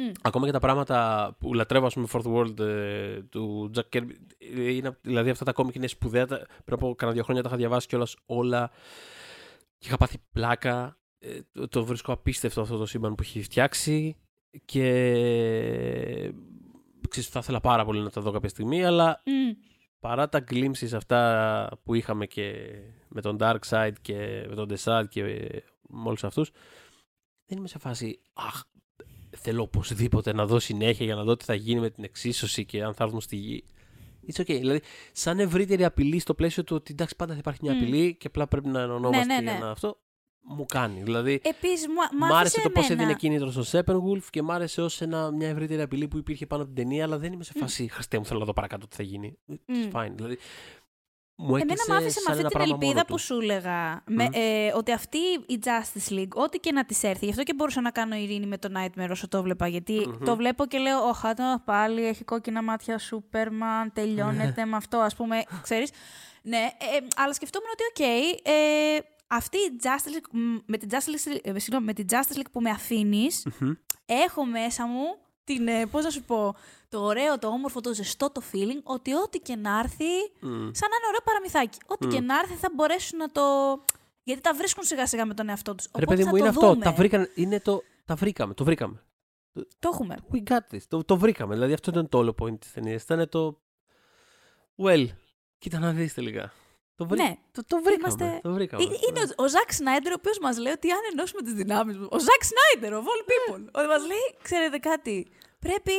B: Μμ.
C: ακόμα και τα πράγματα που λατρεύω, ας πούμε, Fourth World ε, του Jack Kirby, ε, είναι, δηλαδή αυτά τα κόμικ είναι σπουδαία. τα- Πριν από κανένα δύο χρόνια τα είχα διαβάσει κιόλας όλα και είχα πάθει πλάκα. Ε, το, το βρίσκω απίστευτο αυτό το σύμπαν που έχει φτιάξει και ξέρεις, θα ήθελα πάρα πολύ να τα δω κάποια στιγμή, αλλά
B: Μμ.
C: παρά τα glimpses αυτά που είχαμε και με τον Dark Side και με τον Desart και με όλους αυτούς, δεν είμαι σε φάση, αχ, θέλω οπωσδήποτε να δω συνέχεια για να δω τι θα γίνει με την εξίσωση και αν θα έρθουν στη γη. It's okay. Δηλαδή, σαν ευρύτερη απειλή στο πλαίσιο του ότι εντάξει, πάντα θα υπάρχει μια
B: Μμ.
C: απειλή και απλά πρέπει να ενωνόμαστε
B: Ναι, ναι,
C: για
B: ναι.
C: να αυτό. Μου κάνει. Δηλαδή,
B: Επίσης, μου,
C: μ'
B: μ'
C: άρεσε το πώς
B: εμένα.
C: έδινε κίνητρο στο Steppenwolf και μ' άρεσε ως μια ευρύτερη απειλή που υπήρχε πάνω από την ταινία, αλλά δεν είμαι σε φάση. Χριστέ μου, θέλω να δω παρακάτω τι θα γίνει. It's
B: Μμ.
C: fine. Δηλαδή, μου
B: Εμένα
C: έκλεισε
B: μ' άφησε με
C: σαν
B: αυτή
C: ένα
B: την
C: πράγμα
B: ελπίδα
C: μόνο
B: που
C: του.
B: σου έλεγα. Με,
C: Μμ.
B: ε, ότι αυτή η Justice League, ό,τι και να της έρθει, γι' αυτό και μπορούσα να κάνω ειρήνη με το Nightmare όσο το βλέπα. Γιατί
C: Μμμ.
B: το βλέπω και λέω: Ωχ, άτομα πάλι έχει κόκκινα μάτια Σούπερμαν, τελειώνεται με αυτό, ας πούμε. Ξέρεις. Ναι, ε, ε, αλλά σκεφτόμουν ότι, οκ, ε, αυτή η Justice League, μ, με την Justice League, ε, συγγνώμη, με την Justice League που με αφήνεις,
C: Μμμ.
B: έχω μέσα μου την, ε, πώς να σου πω, το ωραίο, το όμορφο, το ζεστό το feeling ότι ό,τι και να έρθει,
C: Μμ.
B: σαν να είναι ωραίο παραμυθάκι. Ό,τι
C: Μμ.
B: και να έρθει θα μπορέσουν να το... Γιατί τα βρίσκουν σιγά σιγά με τον εαυτό τους.
C: Ρε
B: Οπότε
C: παιδί
B: θα
C: μου,
B: το
C: είναι αυτό.
B: δούμε.
C: Τα, βρήκαν, είναι το, τα βρήκαμε. Το βρήκαμε.
B: Το έχουμε.
C: We got this. Το, το βρήκαμε. Δηλαδή αυτό ήταν το όλο point της ταινίας. Ήταν το. Well, κοίτα να δεις τελικά. Το, βρή...
B: Ναι.
C: το, το βρήκαμε.
B: Είμαστε-
C: Το βρήκαμε.
B: Ε, Είναι ο, ο Ζακ Σνάιντερ, ο οποίος μας λέει ότι αν ενώσουμε τις δυνάμεις μα. Ο Ζακ Σνάιντερ, of all people. Ότι μας λέει, ξέρετε κάτι, πρέπει.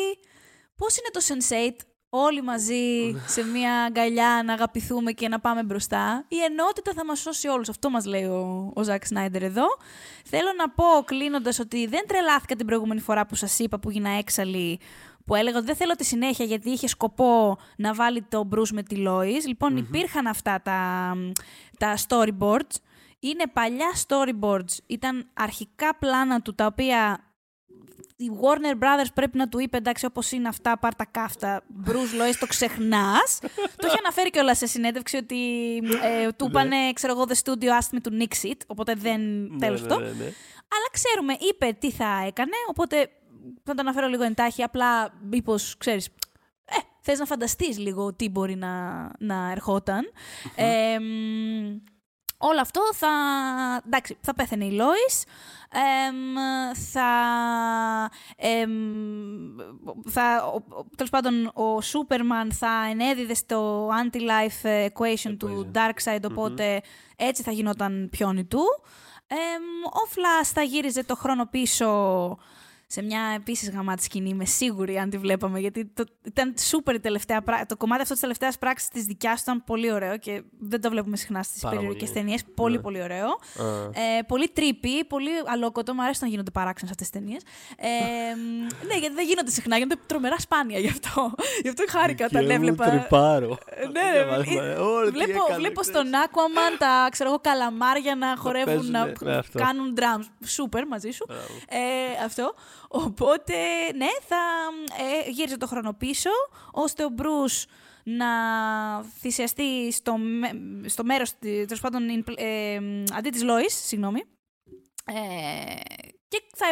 B: Πώς είναι το Sense8 όλοι μαζί σε μια αγκαλιά να αγαπηθούμε και να πάμε μπροστά; Η ενότητα θα μας σώσει όλους. Αυτό μας λέει ο, ο Ζακ Σνάιντερ εδώ. Θέλω να πω κλείνοντας ότι δεν τρελάθηκα την προηγούμενη φορά που σας είπα που γίνα έξαλλη. Που έλεγα ότι δεν θέλω τη συνέχεια γιατί είχε σκοπό να βάλει το Bruce με τη Lois. λοιπον υπήρχαν αυτά τα, τα storyboards. Είναι παλιά storyboards. Ήταν αρχικά πλάνα του τα οποία η Warner Brothers πρέπει να του είπε εντάξει όπως είναι αυτά πάρ τα κάφτα Bruce Lois το ξεχνάς το είχε αναφέρει κιόλας σε συνέντευξη ότι ε, του είπανε ξέρω εγώ the studio asked me to nix it οπότε δεν
C: Ναι,
B: τέλος
C: ναι,
B: αυτό
C: ναι, ναι.
B: αλλά ξέρουμε, είπε τι θα έκανε, οπότε θα το αναφέρω λίγο εντάχει, απλά μήπως, ξέρεις, ε, θες να φανταστείς λίγο τι μπορεί να, να ερχόταν. Ε, μ, όλο αυτό θα, εντάξει, θα πέθαινε η Λόις, εμ, θα, εμ, θα ο- ο- τέλος πάντων, ο Σούπερμαν θα ενέδιδε στο anti-life equation του
C: Equation.
B: Darkseid, οποτε έτσι θα γινόταν πιόνι του. Εμ, ο Φλάς θα γύριζε το χρόνο πίσω σε μια επίσης γαμάτη σκηνή, είμαι σίγουρη αν τη βλέπαμε, γιατί το, ήταν σούπερ η τελευταία πρά- Το κομμάτι αυτό της τελευταίας πράξης της δικιάς του ήταν πολύ ωραίο και δεν το βλέπουμε συχνά στις
C: Πάρα
B: περιοδικέ
C: πολύ.
B: ταινίες. Πολύ,
C: Ναι.
B: πολύ ωραίο.
C: Α,
B: Ε, πολύ τρύπη, πολύ αλόκοτο. Μου αρέσει όταν γίνονται παράξενες αυτές τις ταινίες. Ε, μ, ναι, γιατί δεν γίνονται συχνά, γίνονται τρομερά σπάνια γι' αυτό. γι' αυτό χάρηκα όταν
C: και μου
B: έβλεπα.
C: τρυπάρω.
B: Ε, Ναι, ρε,
C: Διαβάζουμε,
B: ε,
C: «Ωρε, τι
B: βλέπω,
C: έκανε
B: βλέπω
C: χθες».
B: στον Aquaman τα ξέρω εγώ, καλαμάρια να χορεύουν,
C: παίζουνε,
B: να
C: ναι, αυτό.
B: κάνουν drums. Σούπερ μαζί σου.
C: Μπράβο.
B: Ε, αυτό. Οπότε, ναι, θα ε, γύριζε το χρόνο πίσω, ώστε ο Μπρούς να θυσιαστεί στο, με- στο μέρος, τη- τέλος πάντων, in- ε, αντί της Lois, συγγνώμη. Ε, και θα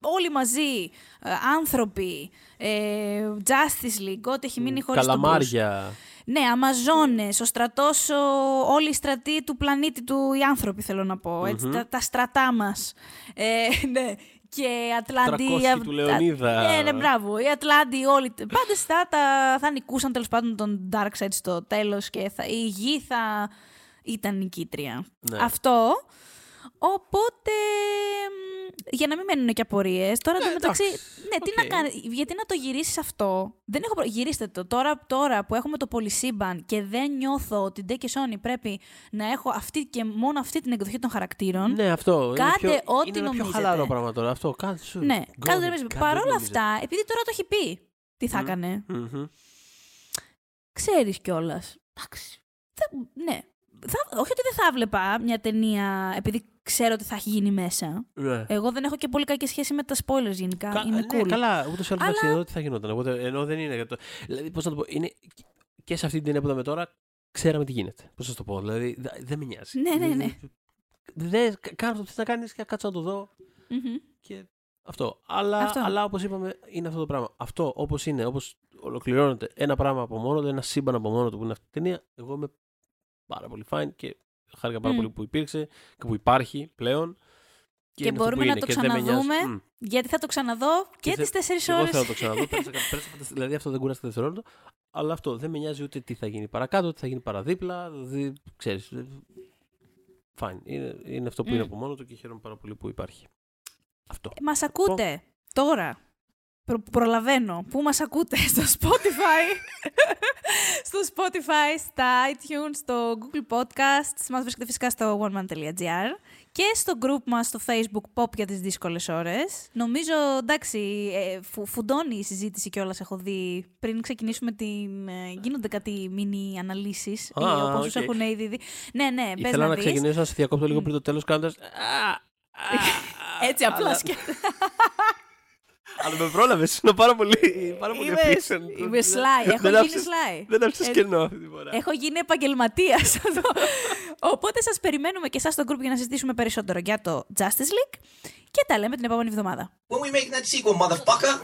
B: όλοι μαζί, ε, άνθρωποι, ε, Justice League, ό,τι έχει μείνει χωρίς τον Bruce.
C: Καλαμάρια.
B: Ναι, Αμαζόνες, ο στρατός, ο- όλοι οι στρατοί του πλανήτη του, οι άνθρωποι θέλω να πω, έτσι,
C: Μμμ.
B: τα, τα στρατά μας. Ε, ναι, και Ατλάντη...
C: Τρακόσιοι του Λεωνίδα.
B: Ναι, ναι, μπράβο. Οι Ατλάντιοι όλοι, πάντες θα, τα, θα νικούσαν τέλος πάντων τον Darkseid στο τέλος και θα, η γη θα ήταν νικήτρια.
C: Ναι.
B: Αυτό. Οπότε, για να μην μένουν και απορίες, τώρα
C: Ναι,
B: μεταξύ.
C: εντάξει.
B: Ναι, τι
C: Οκ.
B: να κάνει, γιατί να το γυρίσεις αυτό; Δεν έχω προ... Γυρίστε το. Τώρα, τώρα που έχουμε το πολυσύμπαν και δεν νιώθω ότι ντε και σώνει πρέπει να έχω αυτή και μόνο αυτή την εκδοχή των χαρακτήρων.
C: Ναι, αυτό. είναι
B: Κάντε
C: πιο,
B: ό,τι
C: είναι ένα πιο
B: νομίζετε.
C: χαλαρό πράγμα τώρα. Αυτό. Κάντε σου.
B: Ναι,
C: Go
B: κάντε
C: ahead,
B: το νομίζετε.
C: κάντε
B: Παρ'
C: ό,τι
B: όλα
C: νομίζετε.
B: αυτά, επειδή τώρα το έχει πει τι θα
C: Μμ.
B: έκανε,
C: Μμμ.
B: ξέρεις κιόλας. Εντάξει. Θα- Ναι. Θα, όχι ότι δεν θα βλέπα μια ταινία επειδή ξέρω ότι θα έχει γίνει μέσα.
C: Ναι.
B: Εγώ δεν έχω και πολύ κακή σχέση με τα spoilers γενικά.
C: Κα-
B: Είναι
C: ναι,
B: cool.
C: καλά, ούτως ή άλλως
B: Αλλά-
C: εντάξει, εδώ τι θα γινόταν. Εγώ, δεν- ενώ δεν είναι. για το- Δηλαδή, πώς να το πω, είναι και σε αυτή την ταινία που είδαμε τώρα, ξέραμε τι γίνεται. Πώς να το πω, δηλαδή, δε- δεν με νοιάζει.
B: Ναι, ναι, ναι.
C: Δεν, κάνω αυτό που θες να κάνεις και κάτσε να το δω
B: Μμμ.
C: και αυτό. Αλλά,
B: Αυτό.
C: αλλά όπως είπαμε, είναι αυτό το πράγμα. Αυτό όπως είναι, όπως ολοκληρώνεται ένα πράγμα από μόνο του, ένα σύμπαν από μόνο του που είναι αυτή η ταινία, εγώ είμαι πάρα πολύ fine και χάρηκα πάρα
B: Μμ.
C: πολύ που υπήρξε και που υπάρχει πλέον.
B: Και
C: είναι αυτό
B: μπορούμε
C: που
B: να
C: είναι
B: το
C: και δεν με νοιάζει.
B: ξαναδούμε.
C: Μμ.
B: Γιατί θα το ξαναδώ και,
C: θε-
B: τις 4
C: Και Εγώ
B: ώρες.
C: θέλω να το ξαναδώ. πέρασα κα- πέρασα φαντασ- δηλαδή αυτό δεν κουράστηκε δευτερόλεπτο. Αλλά αυτό δεν με νοιάζει ούτε τι θα γίνει παρακάτω, τι θα γίνει παραδίπλα. Δηλαδή, ξέρεις, ε, Fine. Είναι, είναι αυτό που
B: Μμ.
C: είναι από μόνο του και χαίρομαι πάρα πολύ που υπάρχει. Αυτό.
B: Μας ακούτε τώρα. Προ- προλαβαίνω. Πού μας ακούτε; Στο Spotify. στο Spotify, στα iTunes, στο Google Podcasts. Μας βρίσκεται φυσικά στο oneman.gr και στο group μας στο Facebook Pop για τις δύσκολες ώρες. Νομίζω, εντάξει, ε, φου, φουντώνει η συζήτηση κιόλας έχω δει. Πριν ξεκινήσουμε την... ε, γίνονται κάτι mini αναλύσεις,
C: Α,
B: ή όπως τους
C: οκ.
B: έχουν ήδη δει. Ναι, ναι, πες
C: Ήθελα
B: να,
C: να,
B: δεις.
C: ξεκινήσω να σε διακόπτω λίγο πριν το τέλος κάνοντας.
B: Έτσι απλά
C: αλλά-
B: σκέφτομαι.
C: Αλλά με πρόλαβες. Είναι πάρα πολύ, πάρα πολύ
B: Είμαι,
C: efficient.
B: είμαι sly, έχω
C: Δεν
B: γίνει
C: άφησες-
B: sly.
C: Δεν άφησες
B: Ε,
C: κενό αυτή τη φορά.
B: Έχω γίνει επαγγελματίας εδώ. Οπότε σας περιμένουμε και εσάς στο group για να συζητήσουμε περισσότερο για το Justice League και τα λέμε την επόμενη εβδομάδα.
A: When we making that sequel, motherfucker?